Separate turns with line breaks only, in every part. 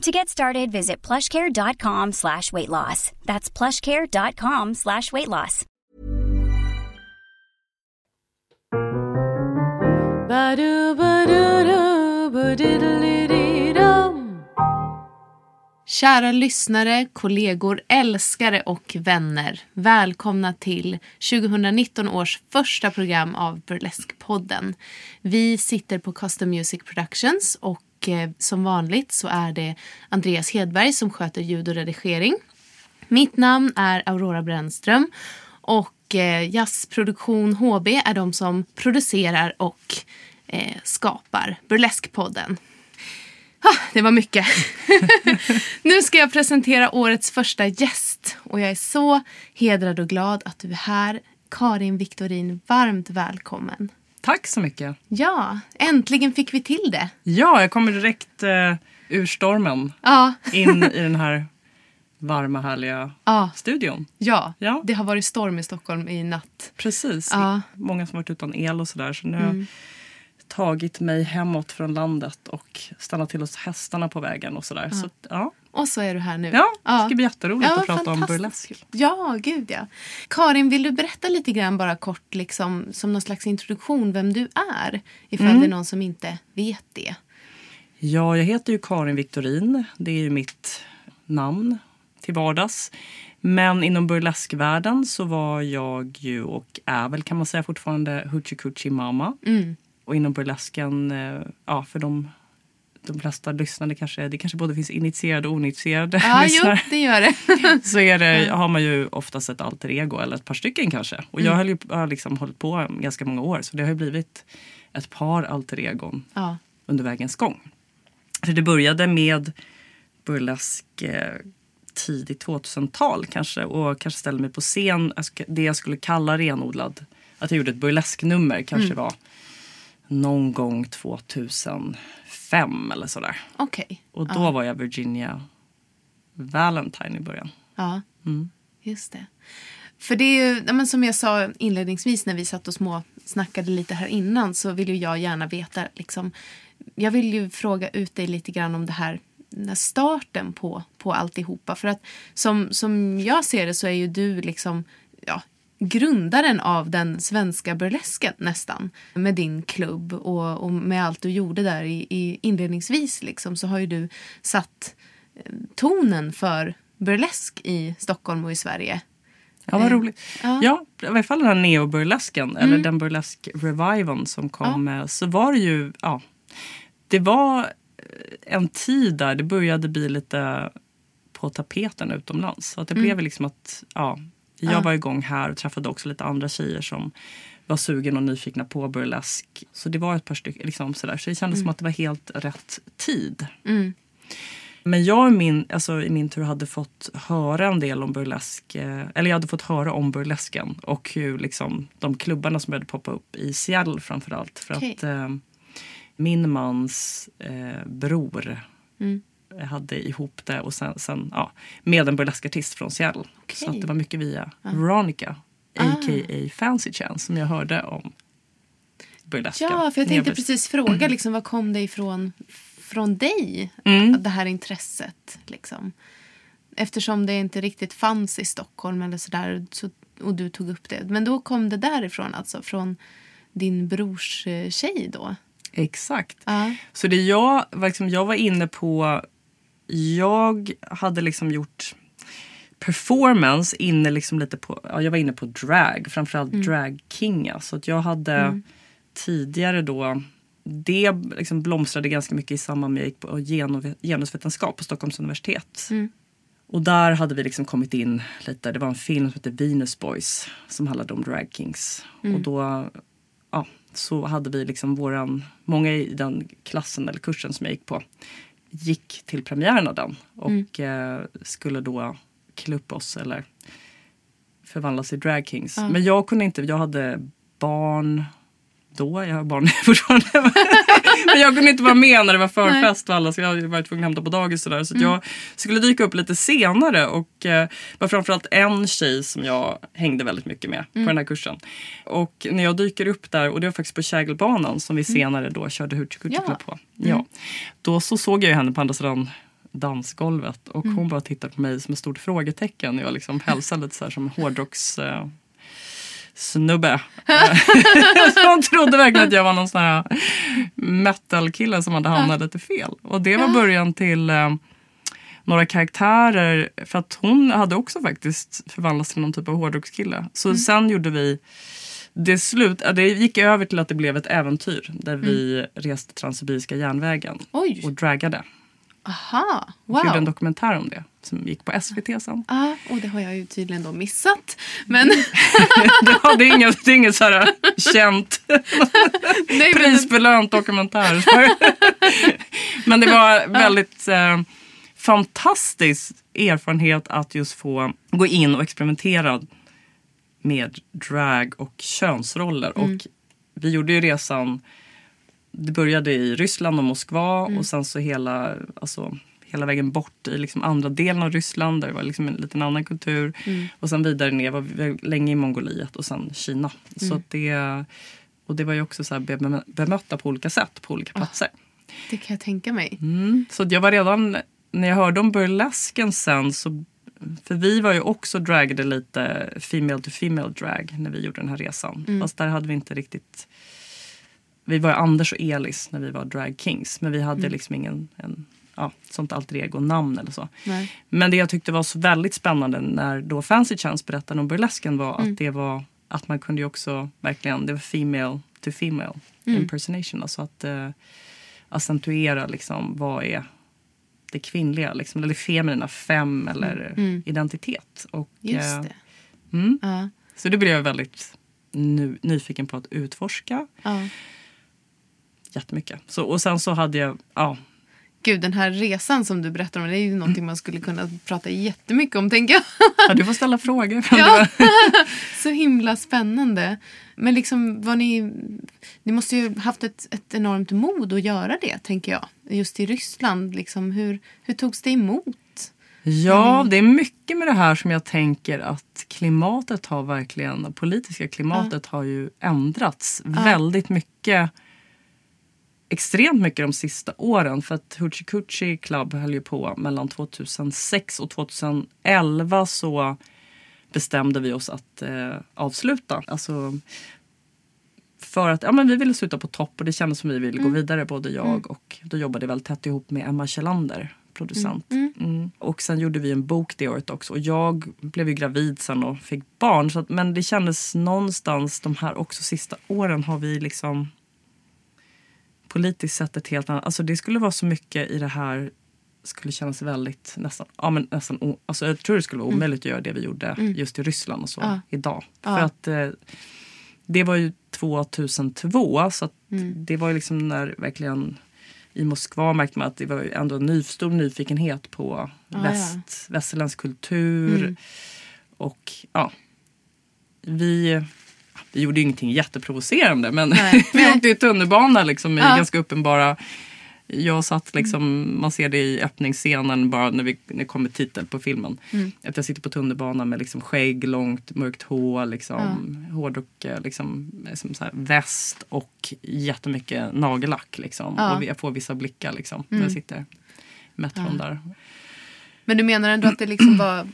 To get started, visit plushcare.com slash weight loss. That's plushcare.com slash weight loss.
Kära lyssnare, kollegor, älskare och vänner. Välkomna till 2019 års första program av Burlesque-podden. Vi sitter på Custom Music Productions och eh, som vanligt så är det Andreas Hedberg som sköter ljud och redigering. Mitt namn är Aurora Brännström och eh, Jazzproduktion HB är de som producerar och eh, skapar Burleskpodden. Ah, det var mycket. nu ska jag presentera årets första gäst. Och jag är så hedrad och glad att du är här. Karin Viktorin, varmt välkommen.
Tack så mycket.
Ja, äntligen fick vi till det.
Ja, jag kommer direkt uh, ur stormen
Ja.
in i den här varma, härliga
Ja.
studion.
Ja,
Ja.
det har varit storm i Stockholm i natt.
Precis.
Ja. Mm.
Många som varit utan el och sådär. Så nu jag tagit mig hemåt från landet och stannat till hos hästarna på vägen och sådär. Så, ja.
Och så är du här nu.
ja, det ska bli jätteroligt
Ja,
att prata om burlesk.
Ja, gud ja. Karin, vill du berätta lite grann bara kort, liksom, som någon slags introduktion, vem du är? Ifall
Mm.
det är någon som inte vet det.
Ja, jag heter ju Karin Viktorin. Det är ju mitt namn till vardags. Men inom burleskvärlden så var jag ju och är väl kan man säga fortfarande Hoochie Coochie Mama.
Mm.
Och inom burlesken, eh, ja för de, de flesta lyssnande kanske, det kanske både finns initierade och oinitierade
Ja, jo,
lyssnare.
det gör det.
Så är det, har man ju oftast ett alter ego eller ett par stycken kanske. Och jag höll ju, har liksom hållit på ganska många år så det har ju blivit ett par alter egon
ja.
under vägens gång. Så det började med burlesk eh, tidigt 2000-tal kanske och kanske ställde mig på scen, det jag skulle kalla renodlad. Att jag gjorde ett burlesknummer kanske var någon gång 2005 eller sådär.
Okej.
Och då var jag Virginia Valentine i början.
Ja,
Mm.
just det. För det är ju, ja, men som jag sa inledningsvis när vi satt och små snackade lite här innan så vill ju jag gärna veta liksom, jag vill ju fråga ut dig lite grann om det här den starten på, på alltihopa. För att som, som jag ser det så är ju du liksom ja, grundaren av den svenska burlesken nästan. Med din klubb och, och med allt du gjorde där i, i inledningsvis liksom, så har ju du satt eh, tonen för burlesk i Stockholm och i Sverige.
Ja, vad
Eh,
roligt.
ja.
Ja. i alla fall den här neoburlesken, eller den burlesk-reviven som kom, eh, så var det ju, ja, det var en tid där det började bli lite på tapeten utomlands. Så att det blev liksom att, ja, jag
Ja.
var igång här och träffade också lite andra tjejer som var sugen och nyfikna på burlesk. Så det var ett par stycken, liksom sådär. Så det kändes som att det var helt rätt tid.
Mm.
Men jag i min, alltså, i min tur hade fått höra en del om burlesk. eh, Eller jag hade fått höra om burlesken och hur liksom, de klubbarna som började poppa upp i Seattle framförallt. För
Okej.
att eh, min mans eh, bror
Mm.
Hade ihop det och sen, sen ja, med en burleskartist från Seattle. Så
Okej.
att det var mycket via Veronica,
Ah.
a.k.a. Fancy Chance, som jag hörde om burlesken.
Ja, för jag tänkte precis fråga liksom, vad kom det ifrån från dig?
Mm.
Det här intresset. Liksom. Eftersom det inte riktigt fanns i Stockholm eller sådär så, och du tog upp det. Men då kom det därifrån alltså, från din brors eh, tjej då?
Exakt.
Ja.
Så det jag, liksom, jag var inne på... Jag hade liksom gjort performance inne liksom lite på, ja, jag var inne på drag, framförallt
Mm.
drag kinga. Så att jag hade tidigare då, det liksom blomstrade ganska mycket i samband med att jag gick på geno- genusvetenskap på Stockholms universitet.
Mm.
Och där hade vi liksom kommit in lite, det var en film som hette Venus Boys som handlade om drag kings.
Mm.
Och då ja, så hade vi liksom våran, många i den klassen eller kursen som jag gick på gick till premiären av den och eh, skulle då klä upp oss eller förvandlas i drag kings. Men jag kunde inte, jag hade barn då, jag har barn fortfarande. Men jag kunde inte vara med när det var förfest och alla så jag var tvungen att hämta på dagis och sådär. Så att jag skulle dyka upp lite senare och eh, var framförallt en tjej som jag hängde väldigt mycket med på den här kursen. Och när jag dyker upp där, och det var faktiskt på Kägelbanan som vi senare då körde. Club på. Ja. Då så såg jag henne på andra sidan dansgolvet och hon bara tittade på mig som ett stort frågetecken. Jag liksom hälsade lite så här som hårdrocks... Eh, snubbe. så hon trodde verkligen att jag var någon sån här metal-kille som hade hamnat lite fel. Och det var början till eh, några karaktärer. För att hon hade också faktiskt förvandlats till någon typ av hårdrockskille. Så sen gjorde vi det, slut, det gick över till att det blev ett äventyr där vi reste Transsibiriska järnvägen
Oj.
och draggade.
Aha,
Och gjorde en
wow.
dokumentär om det som gick på SVT sen.
Ah, och det har jag ju tydligen då missat. Men,
Ja, det är inget, det är inget så här känt
nej,
prisbelönt dokumentär. Men det var väldigt eh, fantastisk erfarenhet att just få gå in och experimentera med drag och könsroller. Och vi gjorde ju resan, det började i Ryssland och Moskva och sen så hela, alltså, hela vägen bort i liksom andra delen av Ryssland där det var liksom en liten annan kultur. Och sen vidare ner, var länge i Mongoliet och sen Kina. Så att det, och det var ju också så här bem- bemötta på olika sätt på olika platser.
det kan jag tänka mig.
Mm. Så jag var redan, när jag hörde om burlesken sen så för vi var ju också dragade lite female to female drag när vi gjorde den här resan. Fast där hade vi inte riktigt... Vi var Anders och Elis när vi var drag kings. Men vi hade liksom ingen en, ja, sånt alter ego-namn eller så.
Nej.
Men det jag tyckte var så väldigt spännande när då Fancy Chance berättade om burlesken var att det var att man kunde ju också verkligen, det var female to female impersonation. Alltså att eh, accentuera liksom vad är det kvinnliga, liksom, eller feminina, fem eller identitet. Och,
Just
eh,
det.
Mm,
Ja,
så det blev jag väldigt nu, nyfiken på att utforska
ja.
jättemycket. Så, och sen så hade jag, ja,
Gud, den här resan som du berättar om, det är ju någonting man skulle kunna prata jättemycket om, tänker jag.
ja du får ställa frågor.
Ja. Så himla spännande. Men liksom, var ni, ni måste ju haft ett, ett enormt mod att göra det, tänker jag. Just i Ryssland. Liksom, hur, hur togs det emot?
Ja, det är mycket med det här som jag tänker att klimatet har verkligen, det politiska klimatet har ju ändrats väldigt mycket. Extremt mycket de sista åren för att Hoochie Coochie Club höll ju på mellan 2006 och 2011 så bestämde vi oss att eh, avsluta. Alltså, för att ja, men vi ville sluta på topp och det kändes som vi ville gå vidare både jag och då jobbade jag väldigt tätt ihop med Emma Kjellander, producent. Mm. Och sen gjorde vi en bok det året också och jag blev ju gravid sen och fick barn. Så att, men det kändes någonstans de här också sista åren har vi liksom politiskt sett ett helt annat, alltså det skulle vara så mycket i det här skulle kännas väldigt nästan, ja men nästan, o- alltså jag tror det skulle vara omöjligt att göra det vi gjorde just i Ryssland och så
Ja.
idag.
Ja.
För att eh, det var ju 2002 så att det var ju liksom när verkligen i Moskva märkte man att det var ändå en ny, stor nyfikenhet på
Ja,
väst, västerländsk kultur. Och ja, vi, vi gjorde ju ingenting jätteprovocerande men vi åkte i tunnelbana liksom i
Ja.
ganska uppenbara jag satt liksom, man ser det i öppningsscenen bara när, vi, när det kommer titel på filmen. Att jag sitter på tunnelbanan med liksom skägg, långt, mörkt hår, liksom, hårdrock, eh, liksom, som så här, väst och jättemycket nagellack. Liksom.
Ja.
Och jag får vissa blickar liksom, när jag sitter i metron där.
Men du menar ändå att det liksom var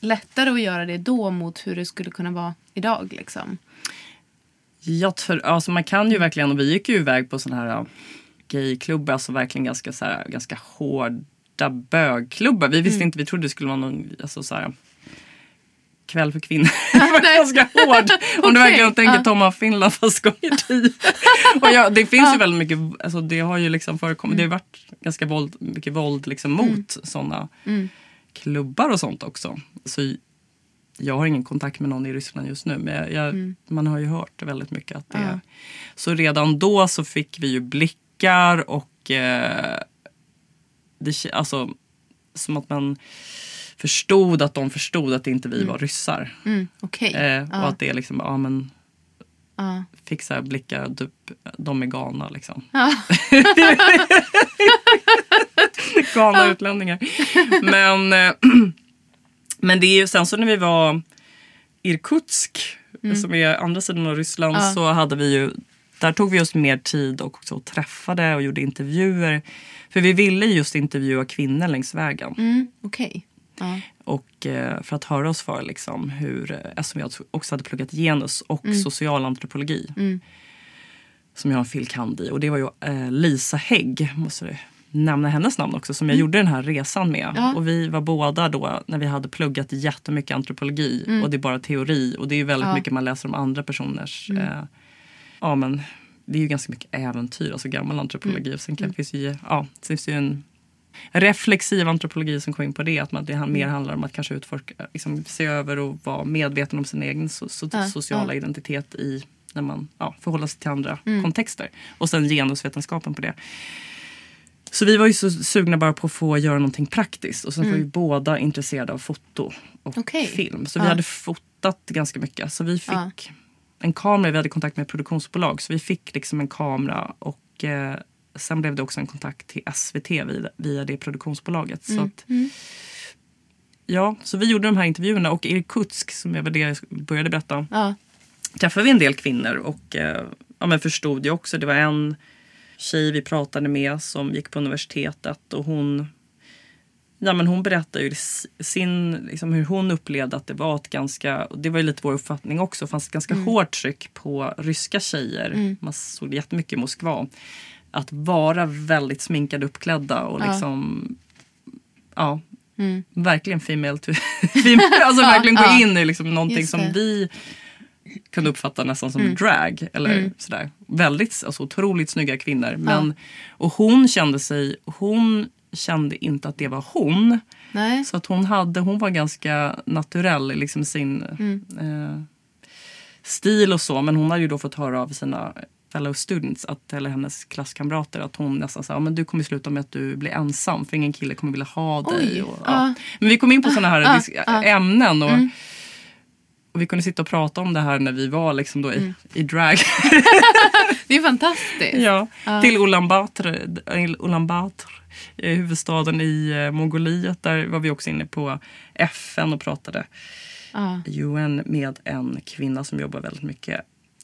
lättare att göra det då mot hur det skulle kunna vara idag? Liksom?
Jag tror, alltså man kan ju verkligen, och vi gick ju iväg på sådana här gayklubbar, alltså verkligen ganska, så här, ganska hårda bögklubbar. Vi visste inte, vi trodde det skulle vara någon, alltså så här, kväll för kvinnor. det var ganska hård. Om du verkligen tänker
ja.
Tom av Finland fast gånger tio. och det finns ju väldigt mycket, alltså det har ju liksom förekommit, det har ju varit ganska våld, mycket våld liksom mot sådana klubbar och sånt också. Så jag har ingen kontakt med någon i Ryssland just nu men jag, jag, man har ju hört väldigt mycket att det
Ja.
är. Så redan då så fick vi ju blickar och eh, det, alltså, som att man förstod att de förstod att inte vi var ryssar.
Mm, Okej.
Eh, och
Ja.
att det liksom, ja men
Ja.
fick så här blickar, typ de är galna liksom.
Ja.
galna utlänningar. Men, eh, men det är ju sen så när vi var Irkutsk, som är andra sidan av Ryssland,
Mm. Ja.
så hade vi ju där tog vi oss mer tid och också träffade och gjorde intervjuer. För vi ville just intervjua kvinnor längs vägen.
Mm, Okej. Ja.
Och eh, för att höra oss för liksom hur, eh, eftersom jag också hade pluggat genus och socialantropologi.
Mm.
Som jag har en filkand i. Och det var ju eh, Lisa Hägg, måste nämna hennes namn också, som jag gjorde den här resan med.
Mm. Ja.
Och vi var båda då, när vi hade pluggat jättemycket antropologi och det är bara teori. Och det är väldigt
Mm. Ja. Mm.
mycket man läser om andra personers eh, ja men det är ju ganska mycket äventyr, alltså gammal antropologi.
Mm.
Och sen kan, finns ju, ja, det finns ju en reflexiv antropologi som kommer in på det. Att man, det
Mm.
mer handlar om att kanske utforska, liksom, se över och vara medveten om sin egen so, so,
Ja,
sociala
ja.
identitet i när man ja, förhåller sig till andra
Mm.
kontexter. Och sen genusvetenskapen på det. Så vi var ju så sugna bara på att få göra någonting praktiskt. Och sen var vi båda intresserade av foto och
Mm. Okej.
film. Så vi hade fotat ganska mycket. Så vi fick en kamera. Vi hade kontakt med ett produktionsbolag. Så vi fick liksom en kamera. Och eh, sen blev det också en kontakt till SVT via, via det produktionsbolaget. Så att, Ja, så vi gjorde de här intervjuerna. Och Irkutsk, som jag var det jag började berätta
Ja.
träffade vi en del kvinnor och eh, ja, men förstod ju också. Det var en tjej vi pratade med som gick på universitetet och hon Ja, men hon berättade ju sin, liksom, hur hon upplevde att det var ett ganska, det var ju lite vår uppfattning också, fanns ett ganska hårt tryck på ryska tjejer. Man såg det jättemycket i Moskva. Att vara väldigt sminkade uppklädda och
Ja.
liksom ja,
Mm.
verkligen female to female. Alltså verkligen gå
ja.
in i liksom någonting som
det.
vi kunde uppfatta nästan som drag. Eller
Mm.
sådär. Väldigt, alltså otroligt snygga kvinnor. Men, Och hon kände sig, hon kände inte att det var hon.
Nej.
Så att hon, hade, hon var ganska naturell i liksom sin
Mm.
eh, stil och så. Men hon hade ju då fått höra av sina fellow students, att, eller hennes klasskamrater, att hon nästan sa men du kommer sluta med att du blir ensam för ingen kille kommer vilja ha dig. Och,
ja.
ja. Men vi kom in på såna här dis-
ah.
ämnen. Och,
Mm.
Och vi kunde sitta och prata om det här när vi var liksom då i,
Mm.
i drag.
Det är fantastiskt.
ja,
Ja.
Till Ulan Bator, Ulan Bator, eh, huvudstaden i eh, Mongoliet. Där var vi också inne på FN och pratade
Ja.
UN med en kvinna som jobbar väldigt mycket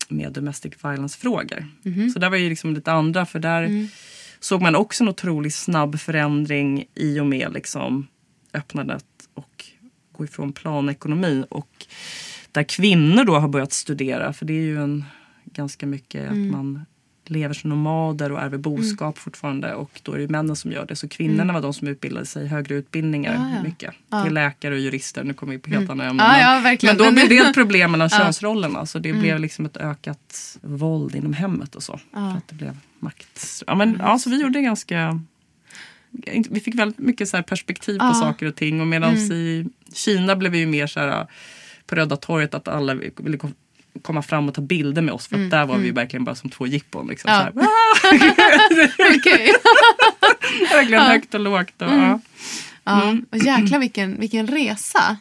med domestic violence-frågor.
Mhm.
Så där var ju liksom lite andra, för där
Mm.
såg man också en otroligt snabb förändring i och med liksom öppnandet och gå ifrån planekonomi. Och där kvinnor då har börjat studera, för det är ju en ganska mycket
Mm.
att man lever som nomader och ärver boskap fortfarande och då är det männen som gör det. Så kvinnorna var de som utbildade sig i högre utbildningar
Mm. Ja,
mycket.
Ja.
Till läkare och jurister. Nu kommer vi på helt andra ämnen.
Ja,
men-
ja,
men då blev det ett problem mellan
Ja.
könsrollerna. Så det blev liksom ett ökat våld inom hemmet och så. För att det blev makt. Ja, men, ja, så vi gjorde ganska... Vi fick väldigt mycket så perspektiv på saker och ting. Och medan
Mm.
i Kina blev vi ju mer så här på Röda torget att alla ville kom- komma fram och ta bilder med oss. För att där var vi ju verkligen bara som två jippon. Liksom,
Mm, Ja.
verkligen högt och lågt. Och, ja.
Ja. Och jäklar vilken, vilken resa.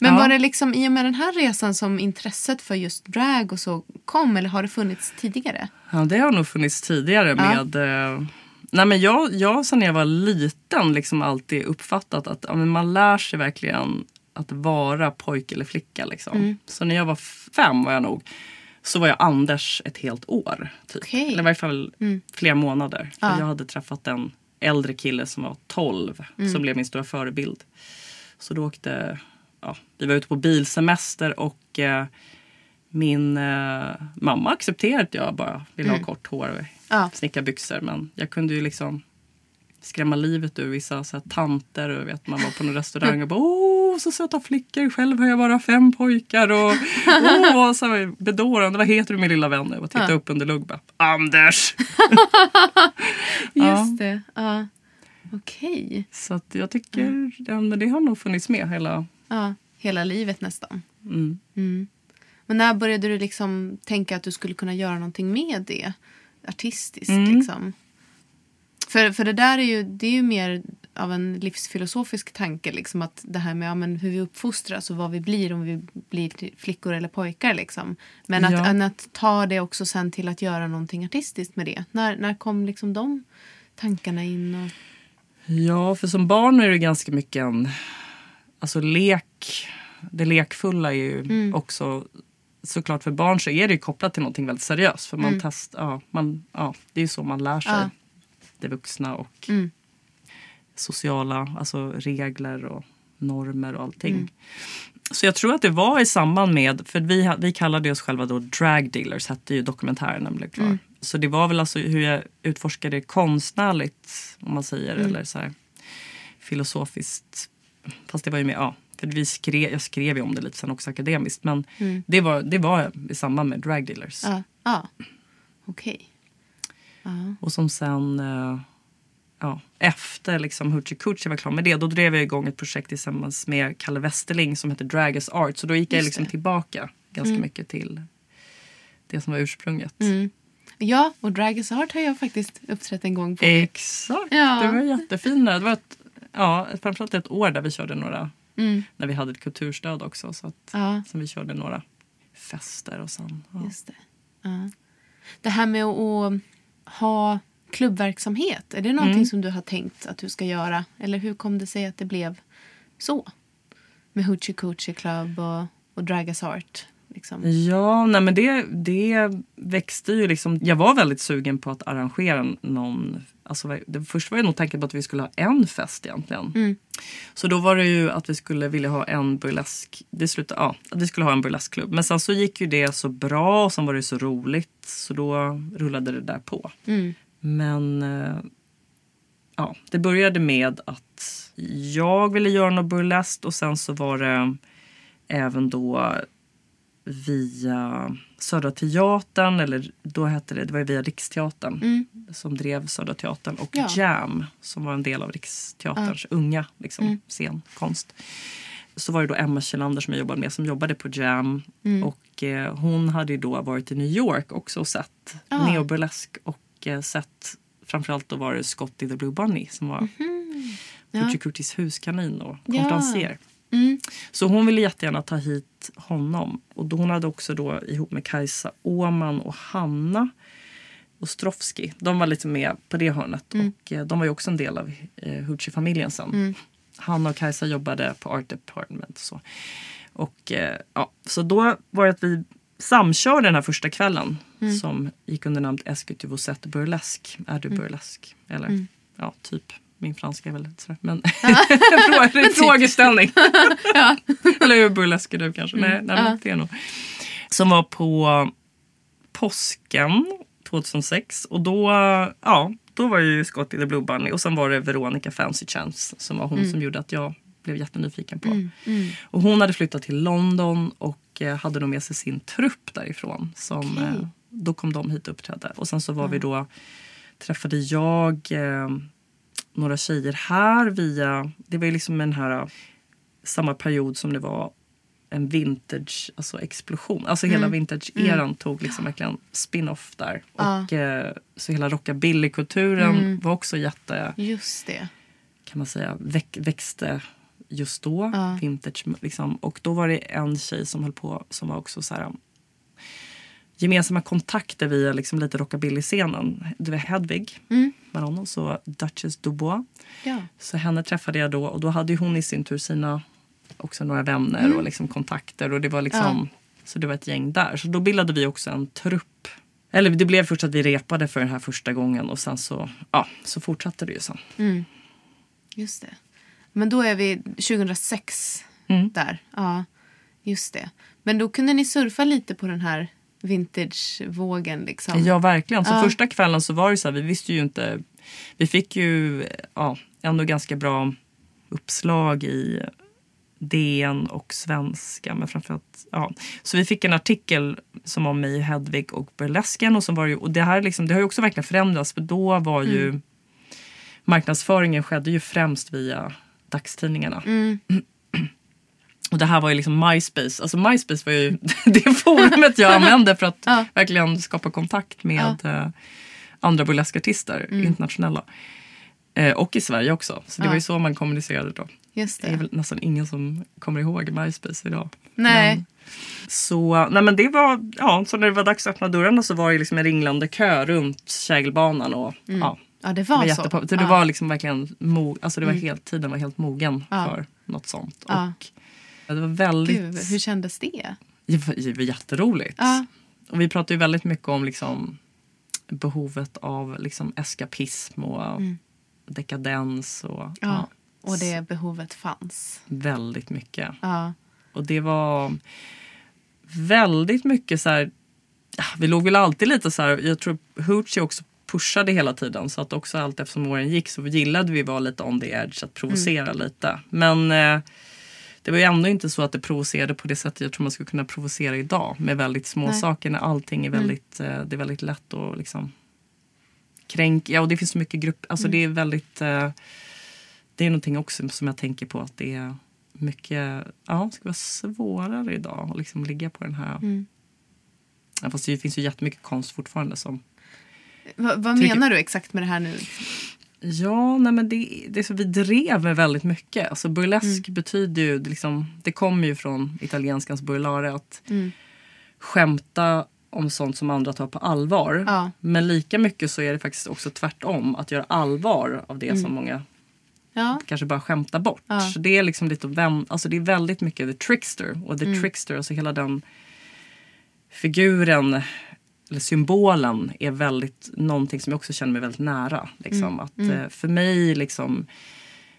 Men
Ja.
var det liksom i och med den här resan som intresset för just drag och så kom eller har det funnits tidigare?
Ja, det har nog funnits tidigare
Ja.
med... Eh, nej men jag, jag sen jag var liten liksom alltid uppfattat att ja, man lär sig verkligen att vara pojke eller flicka. Liksom.
Mm.
Så när jag var fem var jag nog så var jag Anders ett helt år. Typ.
Okej.
Eller i varje fall
Mm.
flera månader.
Ja.
Jag hade träffat en äldre kille som var 12
Mm.
som blev min stora förebild. Så då åkte, ja, vi var ute på bilsemester och eh, min eh, mamma accepterade att jag bara ville ha kort hår och
Mm. Ja.
snickarbyxor. Men jag kunde ju liksom skrämma livet ur vissa så här, tanter och vet, man var på någon restaurang och bara åh så söta flickor, själv har jag bara fem pojkar och åh så här, bedårande, vad heter du min lilla vän? Och titta
Ja.
upp under lugg bara, Anders!
Just det. Ja. Okej.
Så att jag tycker ja, men det har nog funnits med hela...
Ja, hela livet nästan.
Mm.
Mm. Men när började du liksom tänka att du skulle kunna göra någonting med det? Artistiskt
Mm.
liksom. För, för det där är ju, det är ju mer av en livsfilosofisk tanke. Liksom, att det här med ja, men hur vi uppfostras och vad vi blir om vi blir flickor eller pojkar. Liksom. Men att,
Ja.
att ta det också sen till att göra någonting artistiskt med det. När, när kom liksom de tankarna in? Och,
Ja, för som barn är det ganska mycket en... Alltså lek, det lekfulla är ju
Mm.
också... Såklart för barn så är det ju kopplat till någonting väldigt seriöst. För man
Mm.
test, ja, man, ja, det är ju så man lär sig.
Ja.
Det vuxna och
Mm.
sociala alltså regler och normer och allting.
Mm.
Så jag tror att det var i samband med, för vi, vi kallade oss själva då drag dealers, hette ju dokumentären när den blev klar.
Mm.
Så det var väl alltså hur jag utforskade konstnärligt, om man säger,
Mm.
eller så här filosofiskt. Fast det var ju mer, ja, för vi skrev, jag skrev ju om det lite sen också akademiskt. Men
Mm.
det, var, det var i samband med drag dealers.
Ja, ja. okej. Ja.
Och som sen, eh, ja, efter liksom Hoochie Coochie var klar med det, då drev jag igång ett projekt tillsammans med Kalle Westerling som heter Drag as Art. Så då gick jag
Just
liksom
det.
tillbaka ganska
Mm.
mycket till det som var ursprunget.
Mm. Ja, och Drag Is Art har jag faktiskt uppträtt en gång på.
Exakt,
Ja.
det var jättefint. Det var ett, ja, framförallt ett år där vi körde några,
Mm.
när vi hade ett kulturstöd också. Så att,
Ja,
som vi körde några fester och sen. Ja.
just det. Ja. Det här med att ha klubbverksamhet, är det någonting
Mm.
som du har tänkt att du ska göra? Eller hur kom det sig att det blev så? Med Hoochie Coochie Club och, och Drag Us Art. Liksom.
Ja, nej men det, det växte ju liksom. Jag var väldigt sugen på att arrangera någon. Alltså, det först var jag nog tanken på att vi skulle ha en fest egentligen.
Mm.
Så då var det ju att vi skulle vilja ha en burlesk. Det slutade, ja, att vi skulle ha en burleskklubb. Men sen så gick ju det så bra och sen var det så roligt. Så då rullade det där på.
Mm.
Men eh, ja, det började med att jag ville göra något burleskt och sen så var det även då via Södra Teatern, eller då hette det, det var via Riksteatern
Mm.
som drev Södra Teatern och
Ja.
Jam som var en del av Riksteaterns unga liksom,
Mm.
scenkonst. Så var det då Emma Kjellander som jag jobbade med som jobbade på Jam
Mm.
och eh, hon hade ju då varit i New York också och sett
Ah.
neoburlesk och eh, sett framförallt då var det Scotty the Blue Bunny som var
Mhm. Ja.
Hoochie Coochies huskanin och
Ja. Mm.
Så hon ville jättegärna ta hit honom. Och då, hon hade också då ihop med Kajsa Åman och Hanna Ostrovski. De var lite med på det hörnet.
Mm.
Och eh, de var ju också en del av eh, Hoochie-familjen sen.
Mm.
Hanna och Kajsa jobbade på Art Department. Och så. Och, eh, ja, så då var det att vi samkörde den här första kvällen
Mm.
som gick under namnet Est que tu vous êtes burlesk? Är du burlesk? Eller
Mm.
ja, typ. Min franska är väl lite sådär. Men en frågeställning. Eller hur burlesk är du kanske? Nej, nej men det är nog. Som var på påsken 2006. Och då, ja, då var ju Scotty the Blue Bunny. Och sen var det Veronica Fancy Chance som var hon som gjorde att jag blev jättenyfiken på.
Mm. Mm.
Och hon hade flyttat till London och eh, hade då med sig sin trupp därifrån. Som,
Okej.
eh, då kom de hit och uppträdde. Och sen så var vi då, träffade jag eh, några tjejer här via, det var ju liksom den här eh, samma period som det var en vintage alltså explosion. Alltså hela vintage-eran tog liksom verkligen spin-off där.
Ja.
Och, eh, så hela rockabilly-kulturen
Mm.
var också jätte
Just det.
kan man säga, väck, växte just då.
Ja.
Vintage, liksom. Och då var det en tjej som höll på som var också så här gemensamma kontakter via liksom lite rockabilly-scenen. Det var Hedvig
Mm.
Marono, så Duchess Dubois.
Ja.
Så henne träffade jag då och då hade hon i sin tur sina också några vänner
Mm.
och liksom kontakter och det var liksom så det var ett gäng där. Så då bildade vi också en trupp. Eller det blev först att vi repade för den här första gången och sen så, ja, så fortsatte det ju sen.
Mm. Just det. Men då är vi 2006
Mm.
där. Ja, just det. Men då kunde ni surfa lite på den här vintage-vågen liksom.
Ja, verkligen. Så
Ja.
första kvällen så var det så här, vi visste ju inte. Vi fick ju ja, ändå ganska bra uppslag i DN och Svenska. Men framförallt, ja. Så vi fick en artikel som om mig, Hedvig och burlesken. Och, som var ju, och det, här liksom, det har ju också verkligen förändrats. För då var ju
Mm.
marknadsföringen skedde ju främst via dagstidningarna. Och det här var ju liksom MySpace. Alltså MySpace var ju det forumet jag använde för att
Ja.
verkligen skapa kontakt med eh, andra burleskartister, internationella. Eh, och i Sverige också. Så det
Ja.
var ju så man kommunicerade då.
Just
Det är
det.
väl nästan ingen som kommer ihåg MySpace idag.
Nej.
Men, så, nej men det var, ja, så när det var dags att öppna dörrarna så var det liksom en ringlande kö runt kägelbanan. Och, ja,
Ja, det
det
var,
var,
Mm. så.
så det
ja. Mm.
var liksom verkligen mo, alltså det var helt, tiden var helt mogen
Ja.
för något sånt.
Ja.
Och det var väldigt,
Gud, hur kändes det?
det var, det var jätteroligt.
Ja.
Och vi pratade ju väldigt mycket om liksom behovet av liksom eskapism och dekadens. Och,
Mm. Ja. Och det behovet fanns.
väldigt mycket.
Ja.
Och det var väldigt mycket så här. ja, Vi låg väl alltid lite så här. Jag tror Hoochie också pushade hela tiden. Så att också allt eftersom åren gick så gillade vi vara lite on the edge. Att provocera lite. Men eh, det var ju ändå inte så att det provocerade på det sättet jag tror man skulle kunna provocera idag. Med väldigt små
Nej.
saker. När allting är väldigt, eh, det är väldigt lätt att liksom kränka. Ja, och det finns så mycket grupp. Alltså det är väldigt. Eh, det är någonting också som jag tänker på att det är mycket, ja, det ska vara svårare idag att liksom ligga på den här.
Mm.
Ja, fast det finns ju jättemycket konst fortfarande som.
Va, vad menar du exakt med det här nu?
Ja, nej men det, det är så vi drev med väldigt mycket. Alltså burlesk
Mm.
betyder ju, liksom, det kommer ju från italienskans burlare att
Mm.
skämta om sånt som andra tar på allvar.
Ja.
Men lika mycket så är det faktiskt också tvärtom. Att göra allvar av det
Mm.
som många
Ja.
kanske bara skämta bort.
Ja.
Så det är liksom lite vem, alltså det är väldigt mycket the trickster. Och
Mm.
the trickster, alltså hela den figuren eller symbolen är väldigt någonting som jag också känner mig väldigt nära. Liksom.
Mm.
Att, eh, för mig liksom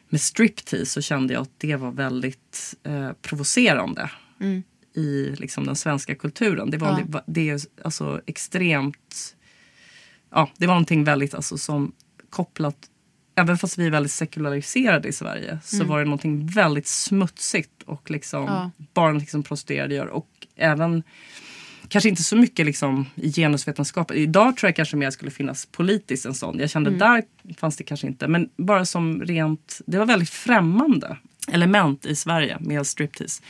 med striptease så kände jag att det var väldigt eh, provocerande
Mm.
i liksom, den svenska kulturen. Det var,
Ja.
det, det är alltså extremt... Ja, det var någonting väldigt alltså, som kopplat... Även fast vi är väldigt sekulariserade i Sverige så var det någonting väldigt smutsigt och liksom
Ja.
bara någonting som prostituerade gör. Och även kanske inte så mycket liksom i genusvetenskap. Idag tror jag kanske mer skulle finnas politiskt en sån. Jag kände där fanns det kanske inte. Men bara som rent, det var väldigt främmande element i Sverige med striptease.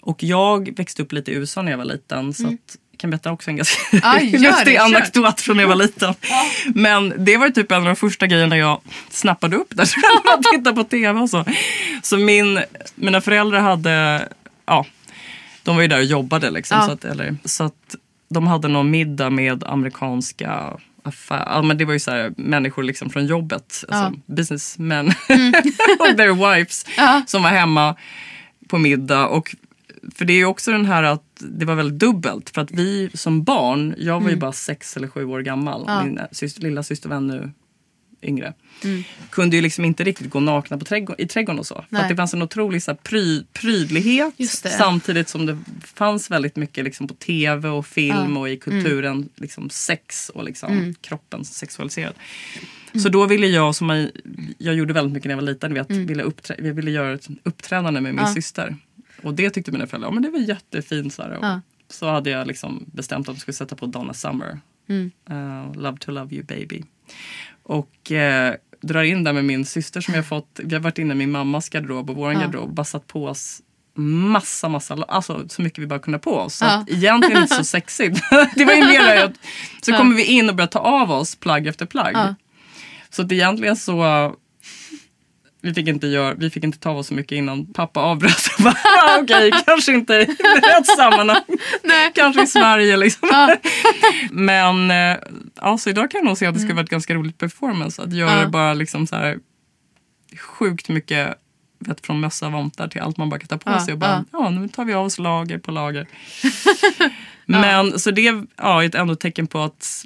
Och jag växte upp lite i USA när jag var liten. Så att, jag kan berätta också en ganska
Ja, gör
lustig anekdot från när jag var liten. Men det var typ en av de första grejerna jag snappade upp där. man tittar på tv och så. Så min, mina föräldrar hade, ja, de var ju där och jobbade liksom.
Ja.
Så, att, eller, så att de hade någon middag med amerikanska affärer. Ja, men det var ju så här, människor liksom från jobbet, alltså businessmen och their wives
Ja.
som var hemma på middag. Och, för det är ju också den här att det var väldigt dubbelt. För att vi som barn, jag var ju bara sex eller sju år gammal.
Ja.
Min syster, lilla syster var ännu yngre. Kunde ju liksom inte riktigt gå nakna på trädgården, i trädgården och så. För att det fanns en otrolig så här, pry, prydlighet. Samtidigt som det fanns väldigt mycket liksom, på tv och film
Ja. Mm.
och i kulturen. Liksom, sex och liksom, kroppen sexualiserad. Så då ville jag, som jag, jag gjorde väldigt mycket när jag var liten, vet, ville uppträ, jag ville göra ett uppträdande med min
Mm. Ja.
syster. Och det tyckte mina föräldrar, ja, men det var jättefint. Så, här,
Ja.
så hade jag liksom bestämt att de skulle sätta på Donna Summer.
Mm.
Uh, love to love you baby. Och eh, drar in där med min syster som jag fått. Vi har varit inne i min mammas garderob och vår
Ja.
garderob. Bara satt på oss massa, massa, alltså så mycket vi bara kunde på oss. Så
Ja.
att egentligen inte så sexigt. det var ju mer att så kommer vi in och börjar ta av oss plagg efter plagg.
Ja.
Så att egentligen så vi fick, inte göra, vi fick inte ta oss så mycket innan pappa avbröt. och bara, "Ah, Okej, kanske inte i rätt sammanhang.
Nej.
Kanske i Sverige liksom.
Ja.
Men alltså, idag kan jag nog se att det skulle vara ett ganska roligt performance. Att göra
Ja.
bara liksom så här sjukt mycket vet, från mössa, vantar till allt man bara kan ta på
Ja,
sig. Och bara,
ja.
ja. nu tar vi av oss lager på lager. Men så det ja, är ett ändå tecken på att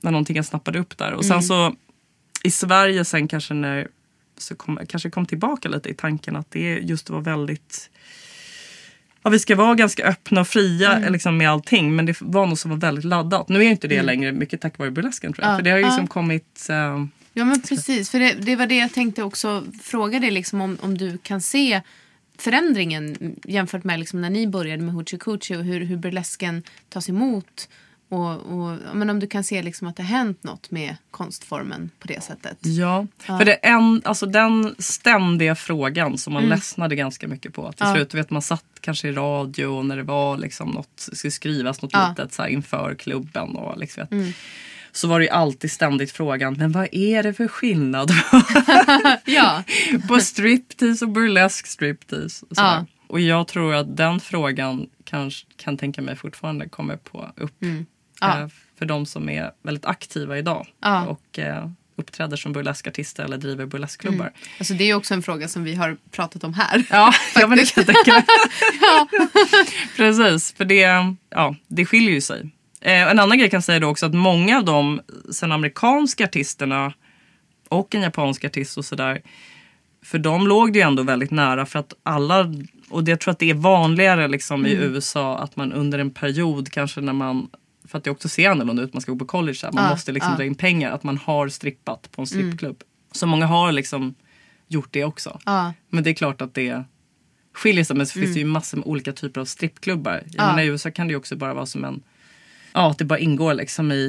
när någonting snappade upp där. Och sen
Mm.
så i Sverige sen kanske när så kom, kanske kom tillbaka lite i tanken att det just var väldigt Ja, vi ska vara ganska öppna och fria
Mm.
liksom, med allting men det var något som var väldigt laddat. Nu är inte det längre, mycket tack vare burlesken tror jag.
Ja,
För det har ju
ja.
liksom kommit... eh,
Ja men precis, för det, det var det jag tänkte också fråga dig liksom om, om du kan se förändringen jämfört med liksom när ni började med Hoochie Coochie och hur, hur burlesken tas emot. Och, och, men om du kan se liksom att det har hänt något med konstformen på det sättet.
Ja, för det är en, alltså den ständiga frågan som man ledsnade ganska mycket på. Till
Ja.
slut, vet man satt kanske i radio och när det var liksom något, skulle skrivas något
Ja.
litet så här, inför klubben. Och liksom, vet, Så var det ju alltid ständigt frågan, men vad är det för skillnad
Ja,
på striptease och burlesk striptease?
Ja.
och jag tror att den frågan kanske kan tänka mig fortfarande kommer på upp.
Mm. Ja.
Eh, för de som är väldigt aktiva idag
Ja.
och eh, uppträder som burleskartister eller driver burleskklubbar.
alltså det är också en fråga som vi har pratat om här.
Ja, ja, men det kan jag tänka mig. Precis, för det, ja, det skiljer ju sig. Eh, en annan grej kan jag säga då också att många av de sen amerikanska artisterna och en japansk artist och sådär. För de låg det ju ändå väldigt nära för att alla, och jag tror att det är vanligare liksom i USA att man under en period kanske när man för att det också ser annorlunda ut, man ska gå på college, här, man
Ja,
måste liksom
ja.
dra in pengar, att man har strippat på en strippklubb. Så många har liksom gjort det också.
Ja.
Men det är klart att det skiljer sig. Men så finns det ju massor med olika typer av strippklubbar. Jag
Ja.
menar, I USA kan det ju också bara vara som en... Ja, att det bara ingår liksom i...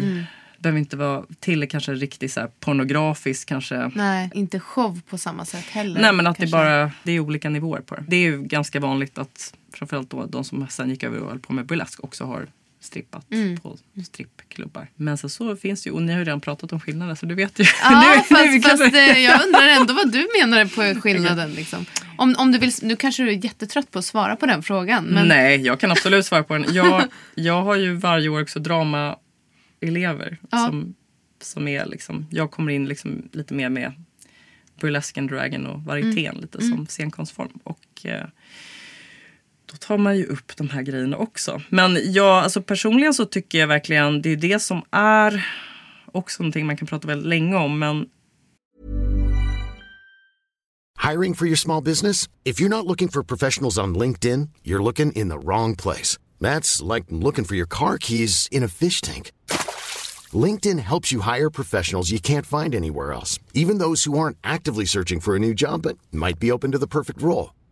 Det behöver inte vara till kanske riktigt så här pornografisk kanske.
Nej, inte show på samma sätt heller.
Nej men att
kanske.
det bara det är olika nivåer på det. Det är ju ganska vanligt att framförallt då de som sen gick över och höll på med burlesk också har strippat
Mm.
på strippklubbar. Men sen så finns det ju, och ni har ju redan pratat om skillnader så du vet ju.
Ja,
Nu- nu
fast,
kanske-
fast eh, jag undrar ändå vad du menar på skillnaden. Liksom. Om, om du vill, nu kanske du är jättetrött på att svara på den frågan. Men,
Nej, jag kan absolut svara på den. Jag, jag har ju varje år också dramaelever.
Ja.
Som, som är liksom, jag kommer in liksom lite mer med burlesken, dragen och varietén
Mm.
lite som scenkonstform. Och eh, då tar man ju upp de här grejerna också. Men jag, alltså personligen så tycker jag verkligen det är det som är också någonting man kan prata väldigt länge om. Men
Hiring for your small business? If you're not looking for professionals on LinkedIn, you're looking in the wrong place. That's like looking for your car keys in a fish tank. LinkedIn helps you hire professionals you can't find anywhere else, even those who aren't actively searching for a new job but might be open to the perfect role.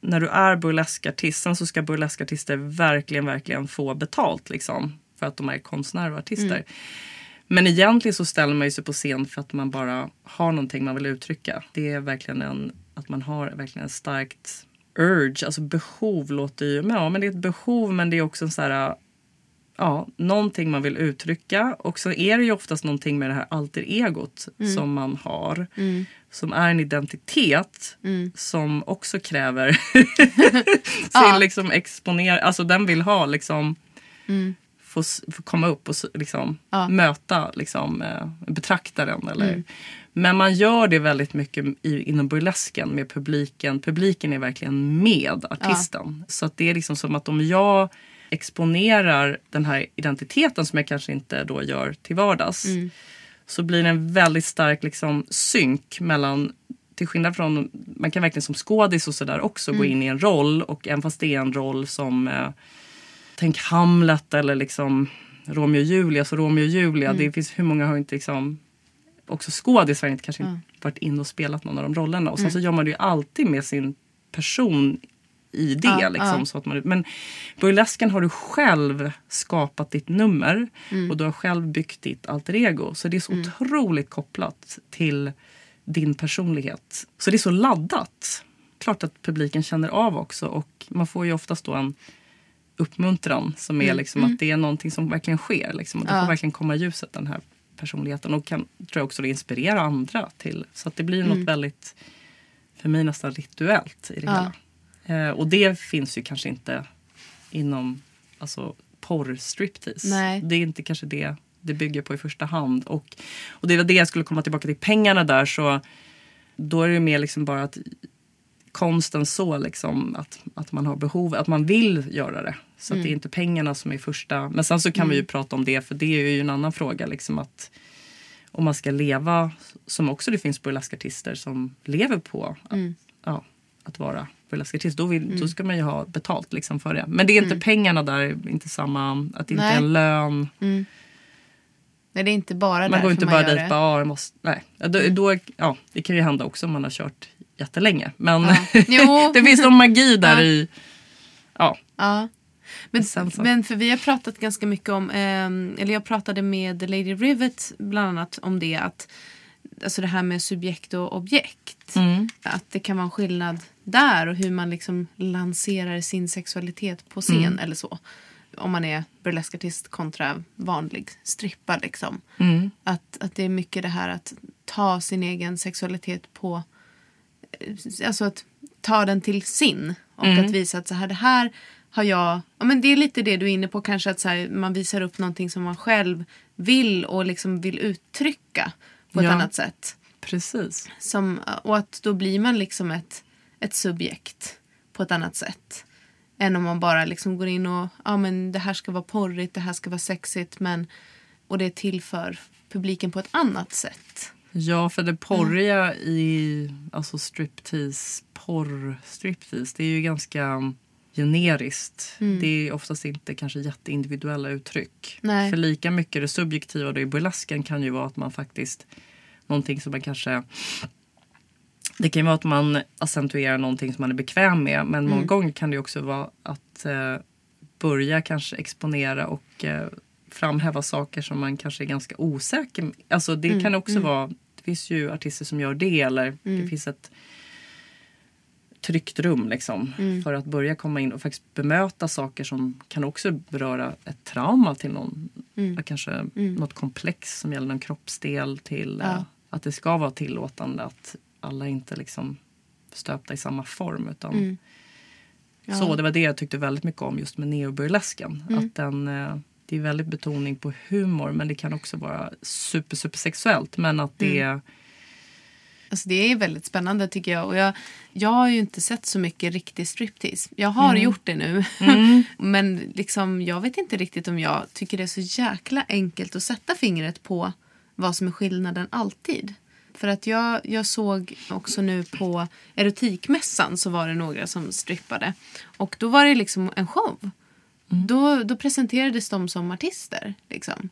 när du är burleskartist, sen så ska burleskartister verkligen, verkligen få betalt liksom. För att de är konstnärer och artister. Men egentligen så ställer man ju sig på scen för att man bara har någonting man vill uttrycka. Det är verkligen en, att man har verkligen en starkt urge, alltså behov låter ju, men ja men det är ett behov men det är också en så här, ja, någonting man vill uttrycka. Och så är det ju oftast någonting med det här alter egot som man har. Som är en identitet som också kräver sin liksom exponering. Alltså den vill ha liksom få, s- få komma upp och liksom möta liksom, eh, betraktaren. Eller. Men man gör det väldigt mycket i, inom burlesken med publiken. Publiken är verkligen med artisten. Så att det är liksom som att om jag exponerar den här identiteten som jag kanske inte då gör till vardags. Så blir det en väldigt stark liksom, synk mellan till skillnad från, man kan verkligen som skådis och sådär också gå in i en roll och även fast det är en roll som eh, Tänk Hamlet eller liksom Romeo och Julia. Så Romeo och Julia, det finns hur många har inte liksom också skådis har inte kanske inte varit in och spelat någon av de rollerna. Och sen så gör man det ju alltid med sin person i det.
Ja,
liksom,
ja.
Så att man, men burlesken har du själv skapat ditt nummer
Mm.
och du har själv byggt ditt alter ego. Så det är så otroligt kopplat till din personlighet. Så det är så laddat. Klart att publiken känner av också och man får ju oftast då en uppmuntran som är liksom att det är någonting som verkligen sker. Liksom. Och det
Mm. Ja.
får verkligen komma i ljuset den här personligheten och kan tror jag också inspirera andra till. Så att det blir
Mm.
något väldigt, för mig nästan rituellt i det hela. Eh, och det finns ju kanske inte inom alltså, porrstriptease.
Nej.
Det är inte kanske det det bygger på i första hand. Och, och det var det jag skulle komma tillbaka till pengarna där så då är det mer liksom bara att konsten så liksom att, att man har behov, att man vill göra det. Så att det är inte pengarna som är första. Men sen så kan vi ju prata om det för det är ju en annan fråga liksom att om man ska leva, som också det finns burleskartister som lever på att, ja, att vara burleskartist. Då, vill, då ska man ju ha betalt liksom för det. Men det är inte pengarna där, inte samma, att det inte
Nej.
är en lön.
Nej, det är inte bara
Man går inte bara dit
det. Mm.
bara, ah, måste, nej. Ja, Då, då, ja, det kan ju hända också om man har kört jättelänge. Men
Jo.
det finns någon magi där
Ja.
i, ja.
Ja. Men, men för vi har pratat ganska mycket om, ehm, eller jag pratade med Lady Rivet bland annat om det att alltså det här med subjekt och objekt.
Mm.
Att det kan vara en skillnad där och hur man liksom lanserar sin sexualitet på scen
Mm.
eller så. Om man är burleskartist kontra vanlig strippa liksom.
Mm.
Att, att det är mycket det här att ta sin egen sexualitet på alltså att ta den till sin och att visa att så här, det här har jag, ja men det är lite det du är inne på kanske att så här, man visar upp någonting som man själv vill och liksom vill uttrycka på ett
Ja.
annat sätt.
Precis.
Som, och att då blir man liksom ett, ett subjekt på ett annat sätt. Än om man bara liksom går in och, ja men det här ska vara porrigt, det här ska vara sexigt men, och det är till för publiken på ett annat sätt.
Ja, för det porriga i alltså striptease, porr-striptease, det är ju ganska generiskt. Det är oftast inte kanske jätteindividuella uttryck.
Nej.
För lika mycket det subjektiva då i burlesken kan ju vara att man faktiskt, någonting som man kanske det kan ju vara att man accentuerar någonting som man är bekväm med men många gånger kan det också vara att eh, börja kanske exponera och eh, framhäva saker som man kanske är ganska osäker med. Alltså det kan också vara, det finns ju artister som gör det eller det finns ett tryggt rum liksom för att börja komma in och faktiskt bemöta saker som kan också beröra ett trauma till någon. Kanske något komplex som gäller någon kroppsdel till eh,
Ja.
att det ska vara tillåtande att alla inte liksom stöpta i samma form utan så det var det jag tyckte väldigt mycket om just med neoburlesken. Att den, eh, det är väldigt betoning på humor men det kan också vara super super sexuellt men att det
Alltså det är väldigt spännande tycker jag. Och jag, jag har ju inte sett så mycket riktig striptease. Jag har gjort det nu. Men liksom, jag vet inte riktigt om jag tycker det är så jäkla enkelt att sätta fingret på vad som är skillnaden alltid. För att jag, jag såg också nu på erotikmässan så var det några som strippade. Och då var det liksom en show. Då, då presenterades de som artister. Liksom.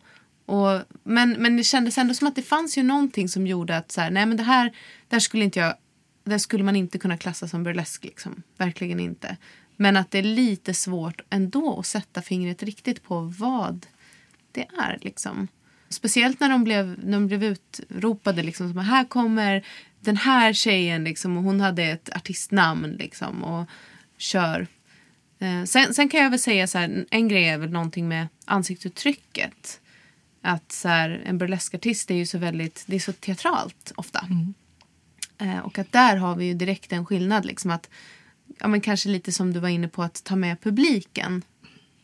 Och, men, men det kändes ändå som att det fanns ju någonting som gjorde att så här, nej men det här, där skulle inte jag, där skulle man inte kunna klassa som burlesk liksom. Verkligen inte. Men att det är lite svårt ändå att sätta fingret riktigt på vad det är liksom. Speciellt när de blev, när de blev utropade liksom som här kommer den här tjejen liksom och hon hade ett artistnamn liksom och kör. Eh, sen, sen kan jag väl säga så här, en grej är väl någonting med ansiktsuttrycket. Att så här, en burleskartist är ju så väldigt, det är så teatralt ofta. Eh, och att där har vi ju direkt en skillnad liksom att, ja men kanske lite som du var inne på att ta med publiken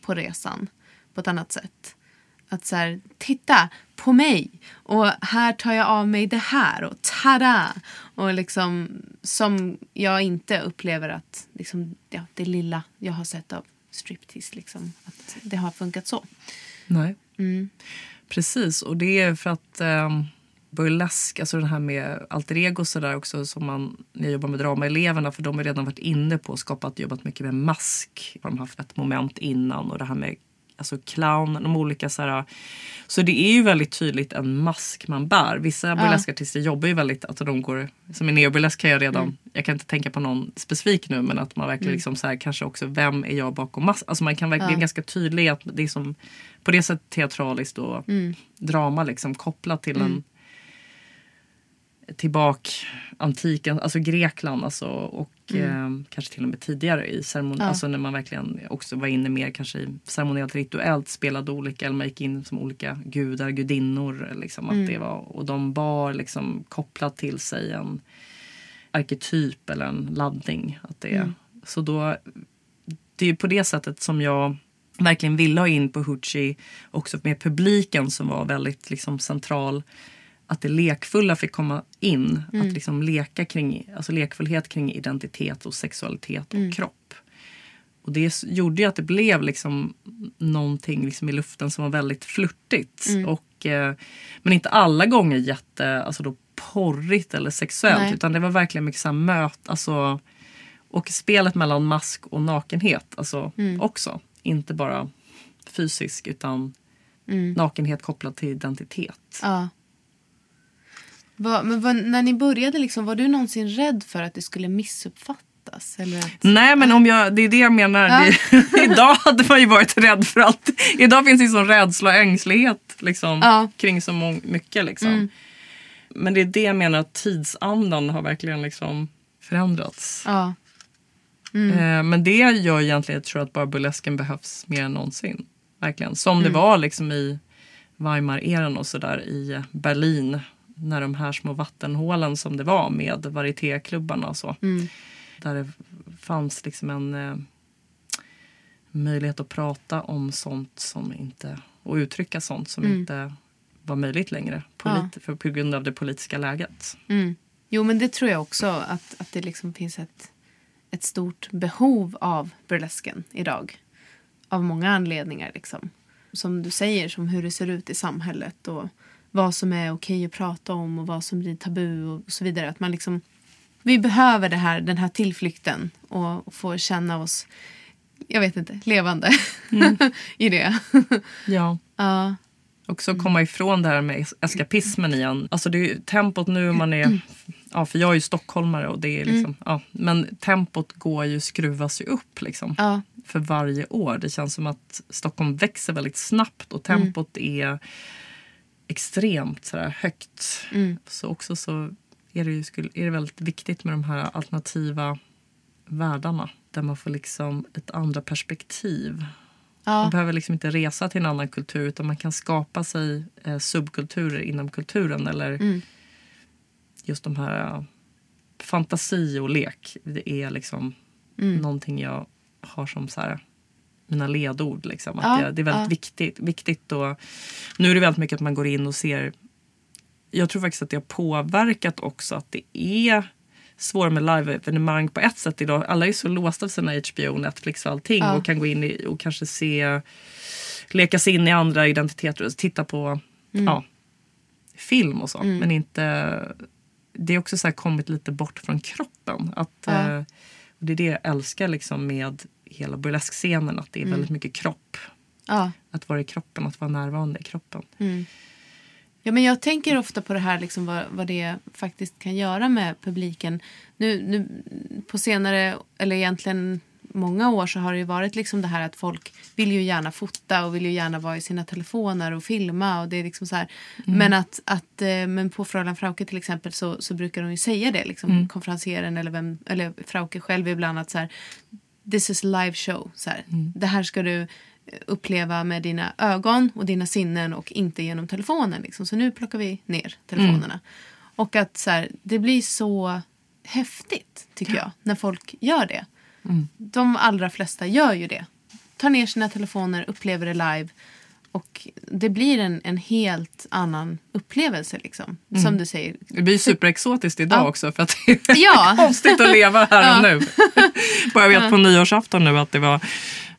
på resan på ett annat sätt. Att så här, titta på mig och här tar jag av mig det här och tada! Och liksom som jag inte upplever att liksom, ja, det lilla jag har sett av striptease liksom, att det har funkat så.
Nej.
Mm.
Precis, och det är för att eh, burlesk, alltså det här med alter ego och sådär också som man, när jag jobbar med dramaeleverna för de har redan varit inne på och skapat, jobbat mycket med mask. De har haft ett moment innan och det här med alltså clown, de olika så här, Så det är ju väldigt tydligt en mask man bär. Vissa burleskartister jobbar ju väldigt, alltså de går, som i neoburlesk kan jag redan,
Mm.
jag kan inte tänka på någon specifik nu men att man verkligen liksom så här, kanske också vem är jag bakom masken. Alltså man kan verkligen
Ja.
ganska tydlig att det är som på det sättet teatraliskt och
Mm.
drama liksom kopplat till en tillbaka antiken, alltså Grekland alltså, och eh, kanske till och med tidigare i ceremoni,
Mm. Ja.
alltså när man verkligen också var inne mer kanske i ceremoniellt rituellt spelade olika, eller man gick in som olika gudar, gudinnor liksom,
Mm.
att det var, och de bar liksom kopplat till sig en arketyp eller en laddning. Att det,
Mm.
Så då, det är på det sättet som jag verkligen ville ha in på Hoochie också med publiken som var väldigt liksom central. Att det lekfulla fick komma in.
Mm.
Att liksom leka kring, alltså lekfullhet kring identitet och sexualitet och
Mm.
kropp. Och det gjorde ju att det blev liksom någonting liksom i luften som var väldigt flörtigt.
Mm.
Och, eh, men inte alla gånger jätte alltså då porrigt eller sexuellt.
Nej.
Utan det var verkligen mycket så här möt, alltså, och spelet mellan mask och nakenhet alltså,
Mm.
också. Inte bara fysisk utan
Mm.
nakenhet kopplad till identitet.
Ja. Va, men vad- när ni började, liksom, var du någonsin rädd för att det skulle missuppfattas? Att,
Nej men om jag, det är det jag menar.
Ja.
Det, idag hade man ju varit rädd för allt. Idag finns det sån rädsla och ängslighet liksom,
Ja.
kring så mång- mycket. Liksom.
Mm.
Men det är det jag menar att tidsandan har verkligen liksom förändrats.
ja.
Eh, men det gör egentligen jag tror att bara burlesken behövs mer än någonsin. Verkligen. Som
Mm.
det var liksom i Weimar-eran och sådär i Berlin. När de här små vattenhålen som det var med varietéklubbarna och så.
Mm.
Där det fanns liksom en eh, möjlighet att prata om sånt som inte och uttrycka sånt som
Mm.
inte var möjligt längre polit- för, på grund av det politiska läget.
Mm. Jo, men det tror jag också. Att, att det liksom finns ett, ett stort behov av burlesken idag. Av många anledningar. Liksom. Som du säger, som hur det ser ut i samhället. Och vad som är okej att prata om och vad som blir tabu och så vidare. Att man liksom, vi behöver det här, den här tillflykten och, och få känna oss, jag vet inte, levande i det.
Ja.
ja.
Också komma ifrån det här med es- eskapismen igen. Alltså det är tempot nu man är... Ja, för jag är ju stockholmare och det är liksom... Ja, men tempot går ju, skruvas ju upp liksom.
Ja.
För varje år. Det känns som att Stockholm växer väldigt snabbt och tempot är extremt sådär, högt.
Mm.
Så också så är det, ju, är det väldigt viktigt med de här alternativa världarna. Där man får liksom ett andra perspektiv.
Ja.
Man behöver liksom inte resa till en annan kultur utan man kan skapa sig eh, subkulturer inom kulturen. Eller
Mm.
just de här eh, fantasi och lek. Det är liksom
Mm.
någonting jag har som så här, mina ledord. Liksom. Att
Ja,
det, det är väldigt
ja.
viktigt. viktigt och, nu är det väldigt mycket att man går in och ser. Jag tror faktiskt att det har påverkat också att det är svårare med live-evenemang på ett sätt idag. Alla är så låsta av sina HBO, Netflix och allting
Ja.
och kan gå in i, och kanske se leka sig in i andra identiteter och titta på
Mm.
ja, film och så. Men inte... Det är också så här kommit lite bort från kroppen. Att,
Ja.
eh, det är det jag älskar liksom med hela burleskscenen. Att det
Mm.
är väldigt mycket kropp.
Ja.
Att vara i kroppen, att vara närvarande i kroppen.
Mm. Ja, men jag tänker ofta på det här, liksom, vad, vad det faktiskt kan göra med publiken. Nu, nu, på senare, eller egentligen många år så har det varit liksom det här att folk vill ju gärna fota och vill ju gärna vara i sina telefoner och filma. Och det är liksom så här. Men, att, att, eh, men på Fräulein Frauke till exempel så, så brukar hon ju säga det, liksom, konferencieren eller, vem, eller Frauke själv ibland att så här, this is live show. Så här. Det här ska du uppleva med dina ögon och dina sinnen och inte genom telefonen. Liksom. Så nu plockar vi ner telefonerna. Och att så här, det blir så häftigt tycker jag när folk gör det. De allra flesta gör ju det. Tar ner sina telefoner, upplever det live. Och det blir en, en helt annan upplevelse. Liksom. Som du säger.
Det blir superexotiskt idag
Ja.
också för att det är
Ja.
konstigt att leva här och nu. Bara jag vet på nyårsafton nu att det var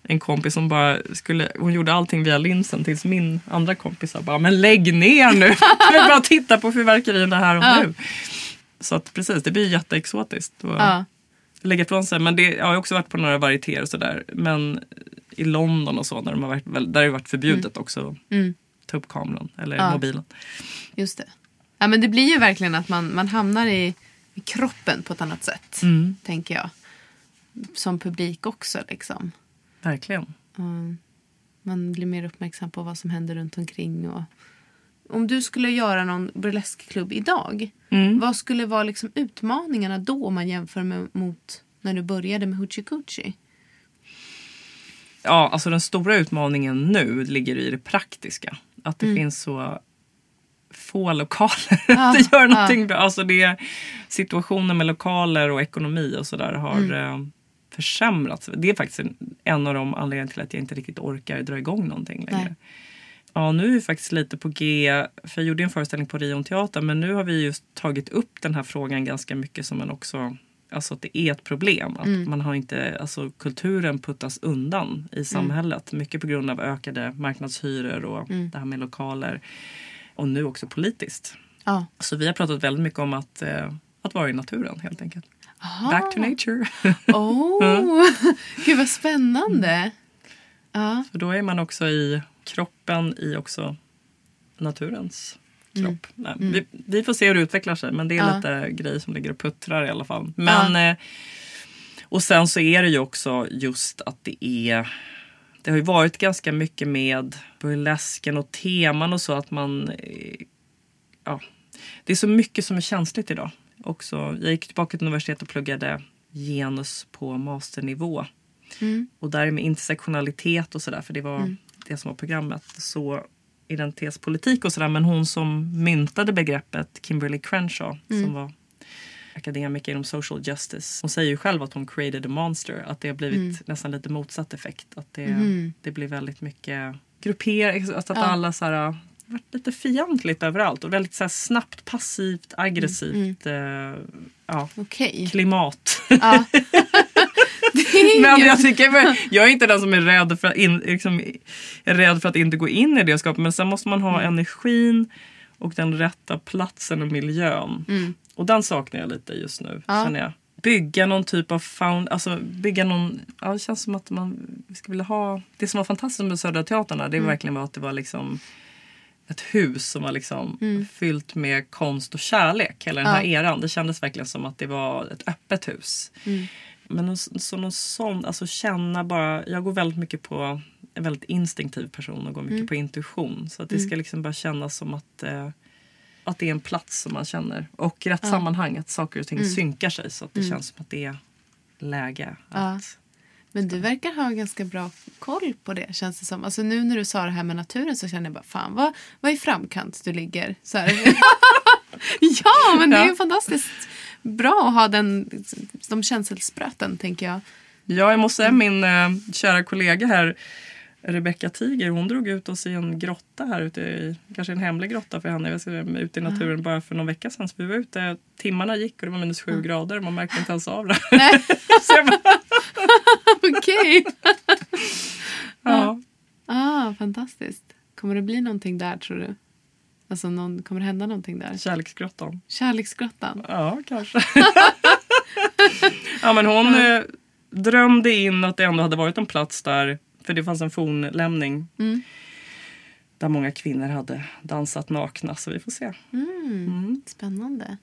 en kompis som bara skulle, hon gjorde allting via linsen tills min andra kompis sa bara men lägg ner nu. Jag vill bara titta på fyrverkerierna här och nu. Så att precis, det blir jätteexotiskt. Och. Lägga ifrån sig. Men det, jag har också varit på några varietéer och sådär. Men i London och så där, de har varit, där det har varit förbjudet också
Mm.
ta upp kameran eller
Ja.
mobilen.
Just det. Ja, men det blir ju verkligen att man, man hamnar i, i kroppen på ett annat sätt.
Mm.
Tänker jag. Som publik också liksom.
Verkligen.
Mm. Man blir mer uppmärksam på vad som händer runt omkring. Och... Om du skulle göra någon burleskklubb idag.
Mm.
Vad skulle vara liksom utmaningarna då om man jämför med, mot när du började med Hoochie Coochie?
Ja, alltså den stora utmaningen nu ligger i det praktiska. Att det finns så få lokaler att göra någonting bra. Alltså det, situationen med lokaler och ekonomi och sådär har eh, försämrats. Det är faktiskt en, en av de anledningarna till att jag inte riktigt orkar dra igång någonting längre.
Nej.
Ja, nu är vi faktiskt lite på G. För jag gjorde en föreställning på Rion Teater men nu har vi just tagit upp den här frågan ganska mycket som en också Alltså att det är ett problem. Att man har inte, alltså kulturen puttas undan i samhället. Mycket på grund av ökade marknadshyror och det här med lokaler. Och nu också politiskt.
Ja.
Så vi har pratat väldigt mycket om att, eh, att vara i naturen helt enkelt. Back to nature.
Oh, gud vad spännande. Ja.
För då är man också i kroppen i också naturens kropp. Nej, vi, vi får se hur det utvecklar sig men det är
Ja.
lite grejer som ligger och puttrar i alla fall. Men, eh, och sen så är det ju också just att det är det har ju varit ganska mycket med burlesken och teman och så att man eh, ja, det är så mycket som är känsligt idag. Också, jag gick tillbaka till universitetet och pluggade genus på masternivå. Och där med intersektionalitet och sådär, för det var det som var programmet. Så identitetspolitik och sådär. Men hon som myntade begreppet, Kimberly Crenshaw, som var akademiker inom social justice. Hon säger ju själv att hon created a monster. Att det har blivit nästan lite motsatt effekt. Att det, det blir väldigt mycket gruppering. Alltså att alla så här, varit lite fientligt överallt. Och väldigt så snabbt, passivt, aggressivt. Eh, ja,
Okej.
klimat.
Ja.
Men jag, tycker, jag är inte den som är rädd för, att in, liksom, rädd för att inte gå in i det skapet. Men sen måste man ha
Mm.
energin och den rätta platsen och miljön. Och den saknar jag lite just nu.
Mm. Ja.
Känner jag. Bygga någon typ av found, alltså bygga någon, ja, det känns som att man skulle vilja ha, det som var fantastiskt med Södra Teatern det
Mm.
verkligen var att det var liksom ett hus som var liksom
Mm.
fyllt med konst och kärlek hela den här
Ja.
eran. Det kändes verkligen som att det var ett öppet hus.
Mm.
Men någon, så någon sån, alltså känna bara, jag går väldigt mycket på, en väldigt instinktiv person och går mycket
Mm.
på intuition. Så att det ska liksom bara kännas som att, eh, att det är en plats som man känner. Och i rätt sammanhang, att saker och ting
Mm.
synkar sig så att det känns som att det är läge.
Ja.
Att,
Men du verkar ha ganska bra koll på det känns det som. Alltså nu när du sa det här med naturen så känner jag bara fan vad, vad i framkant du ligger. Så ja men det är ju
Ja.
fantastiskt bra att ha den, de känselspröten tänker jag.
Ja, jag måste säga
Mm.
min eh, kära kollega här Rebecca Tiger, hon drog ut oss i en grotta här ute i, kanske en hemlig grotta för henne, jag ska säga, ute i naturen bara för någon vecka sedan. Så vi var ute, timmarna gick och det var minus sju grader, man märkte inte ens av det.
Okej.
ja.
Ah, fantastiskt. Kommer det bli någonting där tror du? Alltså någon, kommer det hända någonting där?
Kärleksgrottan.
Kärleksgrottan?
Ja, kanske. ja, men hon eh, drömde in att det ändå hade varit en plats där, för det fanns en fornlämning
Mm.
där många kvinnor hade dansat nakna, så vi får se.
Mm. Spännande.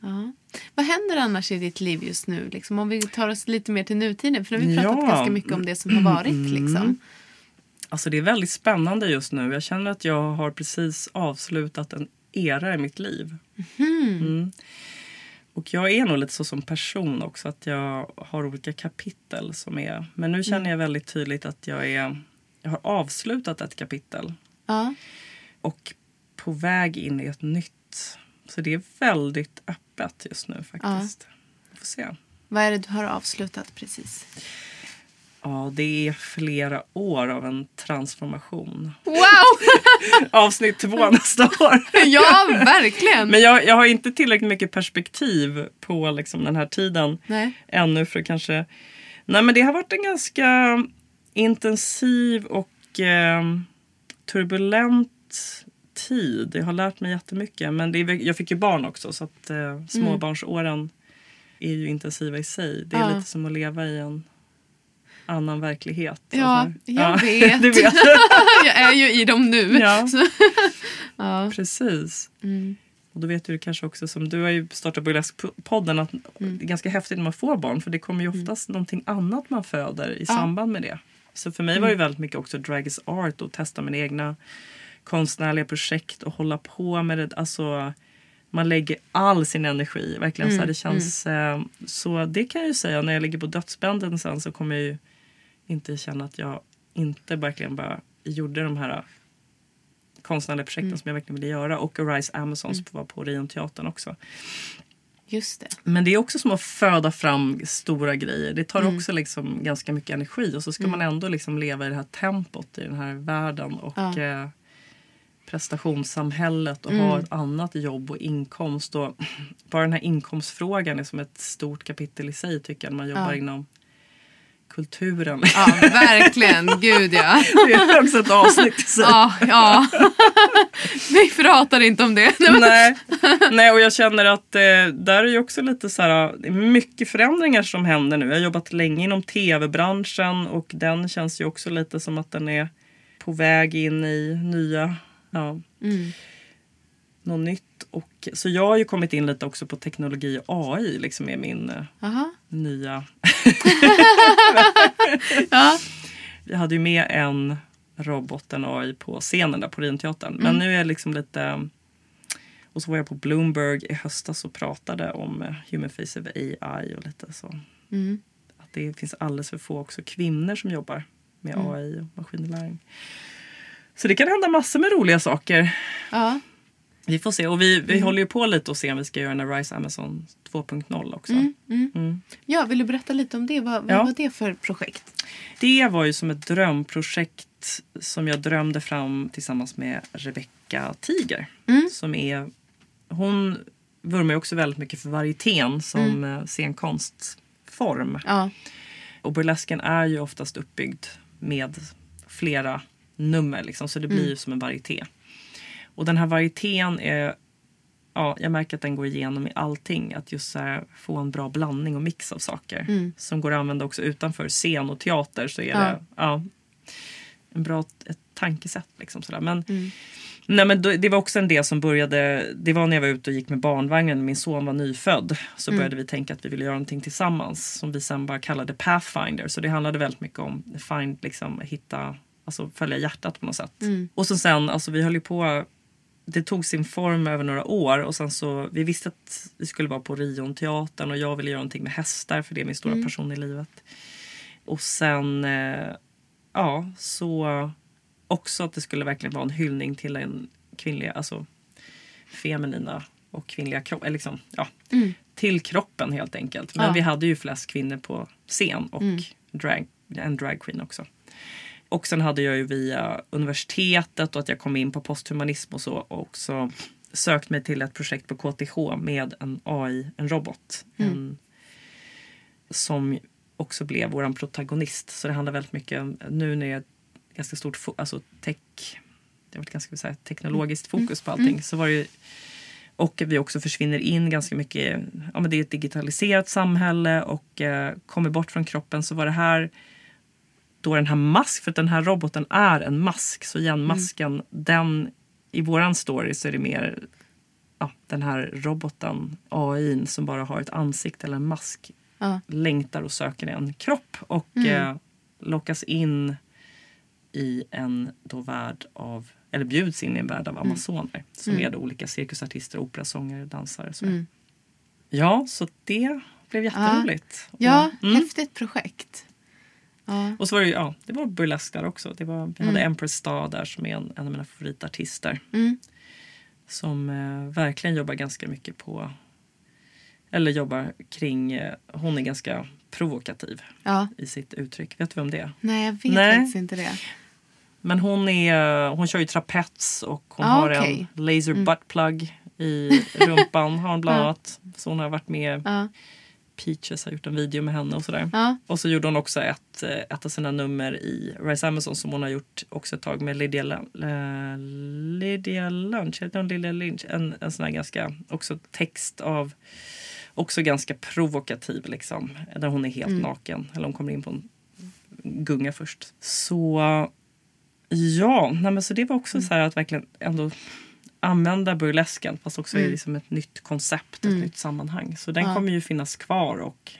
Ja. Vad händer annars i ditt liv just nu? Liksom, om vi tar oss lite mer till nutiden. För nu har vi pratat
Ja.
ganska mycket om det som har varit. Liksom.
Alltså det är väldigt spännande just nu. Jag känner att jag har precis avslutat en era i mitt liv. Mm. Och jag är nog lite så som person också att jag har olika kapitel som är. Men nu känner jag väldigt tydligt att jag är. Jag har avslutat ett kapitel
Ja.
och på väg in i ett nytt. Så det är väldigt öppet just nu faktiskt. Vi får se.
Vad är det du har avslutat precis?
Ja, det är flera år av en transformation.
Wow!
Avsnitt två nästa år.
ja, verkligen.
Men jag, jag har inte tillräckligt mycket perspektiv på liksom den här tiden
Nej.
ännu för att kanske... Nej men det har varit en ganska intensiv och eh, turbulent tid. Jag har lärt mig jättemycket. Men det är, jag fick ju barn också så att eh, småbarnsåren är ju intensiva i sig. Det är
Ja.
lite som att leva i en annan verklighet.
Ja,
Alltså,
jag vet.
du vet.
jag är ju i dem nu.
Ja.
Ja.
Precis.
Mm.
Och då vet du kanske också som du har ju startat Burlesk-podden att
Mm.
det är ganska häftigt när man får barn för det kommer ju oftast någonting annat man föder i samband med det. Så för mig var
Mm.
det väldigt mycket också drag is art och testa mina egna konstnärliga projekt och hålla på med det. Alltså man lägger all sin energi. Verkligen så här,
Mm,
det känns, eh, Så det kan jag ju säga när jag ligger på dödsbädden sen så kommer jag ju inte känna att jag inte verkligen bara gjorde de här konstnärliga projekten
Mm.
som jag verkligen ville göra. Och Arise Amazon som var på Orionteatern också.
Just det.
Men det är också som att föda fram stora grejer. Det tar
Mm.
också liksom ganska mycket energi och så ska man ändå liksom leva i det här tempot i den här världen och
Ja.
eh, prestationssamhället och
Mm.
ha ett annat jobb och inkomst. Och bara den här inkomstfrågan är som ett stort kapitel i sig tycker jag när man jobbar
Ja.
inom kulturen.
Ja, verkligen. Gud ja.
det är också ett avsnitt sig.
Ja, ja. Vi pratar inte om det. Nej.
Nej, och jag känner att eh, där är ju också lite så här, det är mycket förändringar som händer nu. Jag har jobbat länge inom tv-branschen och den känns ju också lite som att den är på väg in i nya, ja,
Mm.
Något nytt. Och, så jag har ju kommit in lite också på teknologi och AI liksom är min eh,
Aha.
nya...
Ja.
Vi hade ju med en robot, en AI, på scenen där på Rionteatern. Men nu är jag liksom lite... Och så var jag på Bloomberg i höstas och pratade om eh, Human Face of AI och lite så.
Mm.
Att det finns alldeles för få också kvinnor som jobbar med AI och maskininlärning. Så det kan hända massor med roliga saker.
Ja.
Vi får se. Och vi, vi håller ju på lite och se om vi ska göra en Rise Amazon 2.0 också. Mm.
ja, vill du berätta lite om det? Vad, vad
Ja.
var det för projekt?
Det var ju som ett drömprojekt som jag drömde fram tillsammans med Rebecca Tiger. Som är, hon vurmar ju också väldigt mycket för varietén som mm. scenkonstform.
Ja.
Och burlesken är ju oftast uppbyggd med flera nummer liksom, så det blir ju som en varieté. Och den här varietén är Ja, jag märker att den går igenom i allting. Att just här, få en bra blandning och mix av saker. Som går att använda också utanför scen och teater. Så är
Ja.
det ja, en bra ett tankesätt. Liksom sådär. Men, nej, men det var också en del som började. Det var när jag var ute och gick med barnvagnen. Min son var nyfödd. Så började vi tänka att vi ville göra någonting tillsammans. Som vi sen bara kallade Pathfinder. Så det handlade väldigt mycket om find, liksom, hitta, alltså följa hjärtat på något sätt. Och så sen, alltså vi höll ju på det tog sin form över några år och sen så vi visste att vi skulle vara på Rionteatern och jag ville göra någonting med hästar för det är min stora passion i livet. Och sen eh, ja, så också att det skulle verkligen vara en hyllning till en kvinnliga, alltså feminina och kvinnliga kropp, eller liksom, ja, till kroppen helt enkelt. Men
Ja.
vi hade ju flest kvinnor på scen och drag, en dragqueen också. Och sen hade jag ju via universitetet och att jag kom in på posthumanism och så också sökt mig till ett projekt på KTH med en AI, en robot. En, som också blev våran protagonist. Så det handlar väldigt mycket om, nu när det är ganska stort alltså tech, det var ett ganska säga, teknologiskt fokus på allting så var ju och vi också försvinner in ganska mycket. Ja, men det är ett digitaliserat samhälle och eh, kommer bort från kroppen. Så var det här då den här mask, för att den här roboten är en mask. Så igen, masken, den i våran story så är det mer ja, den här roboten, AI som bara har ett ansikte eller en mask
Ja.
längtar och söker en kropp och eh, lockas in i en då värld av, eller bjuds in i en värld av amazoner som är då olika cirkusartister, operasångare, dansare. Så. Ja, så det blev jätteroligt.
Ja,
Och, mm.
häftigt projekt. Ja.
och så var det ja, det var burlesk där också. Det var, vi hade Empress Star där som är en, en av mina favoritartister.
Mm.
Som eh, verkligen jobbar ganska mycket på, eller jobbar kring, eh, hon är ganska provokativ
ja.
i sitt uttryck. Vet du vem det är?
Nej, jag vet
Nej.
faktiskt inte det.
Men hon, är, hon kör ju trapets och hon
Ah,
har
okej.
en laser butt plug i rumpan. har hon bland annat. Så hon har varit med.
Ja.
Peaches har gjort en video med henne och sådär.
Ja.
Och så gjorde hon också ett, eh, ett av sina nummer i Rise Amazon som hon har gjort också ett tag med Lydia, eh, Lydia Lunch. Heter hon Lydia Lynch? En, en sån här ganska också text av också ganska provokativ liksom. Där hon är helt
Mm.
naken. Eller hon kommer in på en gunga först. Så ja, nej men så det var också så här att verkligen ändå använda burlesken fast också i liksom ett nytt koncept, ett nytt sammanhang. Så den kommer ju finnas kvar och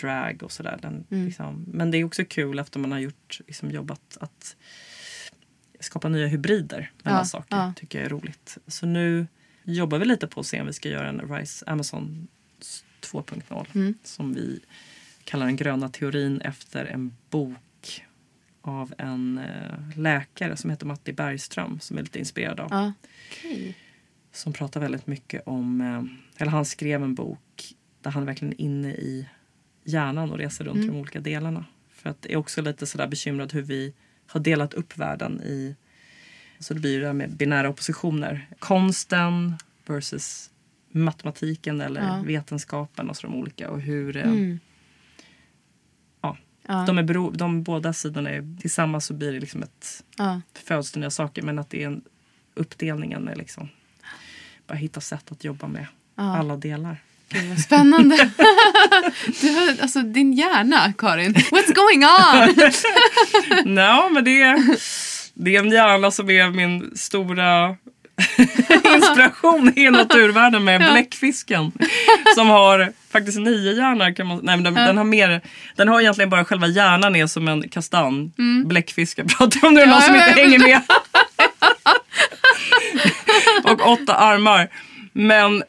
drag och sådär. Den, liksom, men det är också kul efter man har gjort, liksom, jobbat att skapa nya hybrider mellan
Ja,
saker.
ja.
tycker jag är roligt. Så nu jobbar vi lite på att se om vi ska göra en Rise Amazon 2.0
Mm.
som vi kallar den gröna teorin efter en bok av en eh, läkare som heter Matti Bergström som är lite inspirerad av.
Ja. Okej.
Som pratar väldigt mycket om, eh, eller han skrev en bok där han verkligen är inne i hjärnan och reser runt i de olika delarna. För att det är också lite sådär bekymrad hur vi har delat upp världen i, så det blir det här med binära oppositioner. Konsten versus matematiken eller
Ja.
vetenskapen och så de olika och hur eh,
Mm.
Ja, de, är bero, de båda sidorna är tillsammans så blir det liksom ett
Ja.
föds nya saker men att det är en uppdelningen är liksom bara hitta sätt att jobba med
Ja.
alla delar.
Gud, vad spännande. du alltså, din hjärna, Karin. What's going on?
Nej, men det är, det är en hjärna som är min stora inspiration i naturvärlden med bläckfisken. Som har faktiskt nio hjärnor. Kan man, nej, men den, den, har mer, den har egentligen bara själva hjärnan är som en kastanj. Bläckfiskar pratar jag om nu,
Mm. Ja,
någon som
ja,
inte
ja.
hänger med. och åtta armar. Men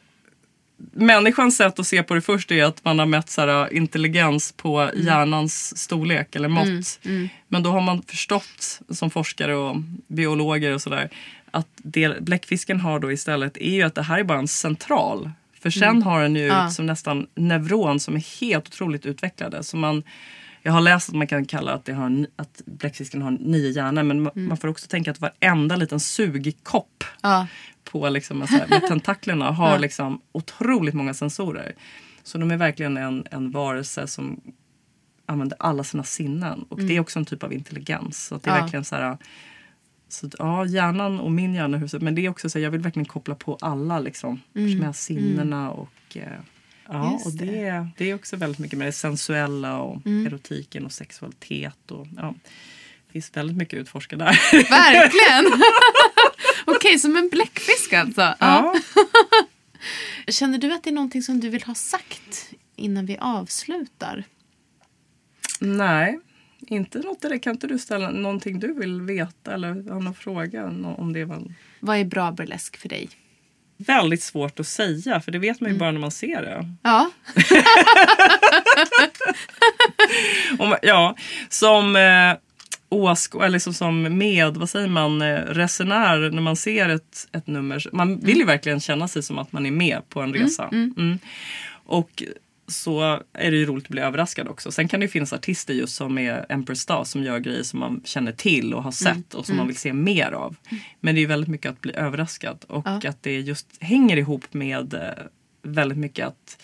människans sätt att se på det först är att man har mätt så här, intelligens på
Mm.
hjärnans storlek eller mått. Men då har man förstått som forskare och biologer och sådär att det bläckfisken har då istället är ju att det här är bara en central. För sen har den ju
Mm. Ja.
som nästan neuron som är helt otroligt utvecklade. Så man, jag har läst att man kan kalla att, det har, en- att bläckfisken har nio hjärnor men
Mm.
ma- man får också tänka att varenda liten sugkopp
Ja.
på liksom, här, med tentaklerna har liksom otroligt många sensorer. Så de är verkligen en, en varelse som använder alla sina sinnen. Och det är också en typ av intelligens. Så det är
Mm. Ja.
verkligen så här... Så, ja, hjärnan och min hjärna. Men det är också så jag vill verkligen koppla på alla liksom. Med sinnena och... Eh, ja,
Mm. Just
och det, det är också väldigt mycket med det sensuella och
Mm.
erotiken och sexualitet. Och, ja, det finns väldigt mycket att utforska där.
Verkligen. Okej, som en bläckfisk alltså. Ja. Känner du att det är någonting som du vill ha sagt innan vi avslutar?
Nej, inte något där. Kan inte du ställa någonting du vill veta eller har någon fråga om det? Var
Vad är bra burlesk för dig?
väldigt svårt att säga för det vet man
Mm.
ju bara när man ser det.
Ja.
Om, ja, som eh, åsk eller liksom som med, vad säger man, eh, resenär när man ser ett, ett nummer. Man vill ju verkligen känna sig som att man är med på en resa. Mm. Och så är det ju roligt att bli överraskad också. Sen kan det ju finnas artister just som är Empress Star som gör grejer som man känner till och har sett och som man vill se mer av. Men det är väldigt mycket att bli överraskad och att det just hänger ihop med eh, väldigt mycket att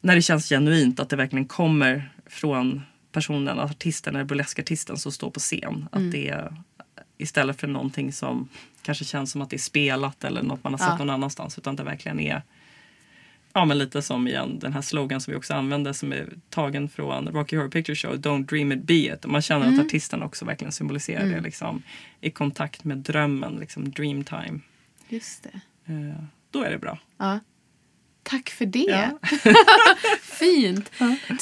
när det känns genuint att det verkligen kommer från personen, artisten eller burleskartisten som står på scen. Att det är istället för någonting som kanske känns som att det är spelat eller något man har sett
Ja.
någon annanstans. Utan det verkligen är Ja men lite som igen den här slogan som vi också använder som är tagen från Rocky Horror Picture Show, Don't dream it, be it. Och man känner att artisten också verkligen symboliserar det liksom, i kontakt med drömmen, liksom dream time.
Just det.
Eh, då är det bra.
Ja. Tack för det.
Ja.
Fint.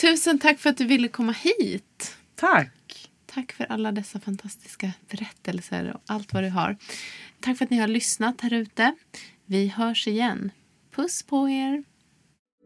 Tusen tack för att du ville komma hit.
Tack!
Tack för alla dessa fantastiska berättelser och allt vad du har. Tack för att ni har lyssnat här ute. Vi hörs igen. Puss på er.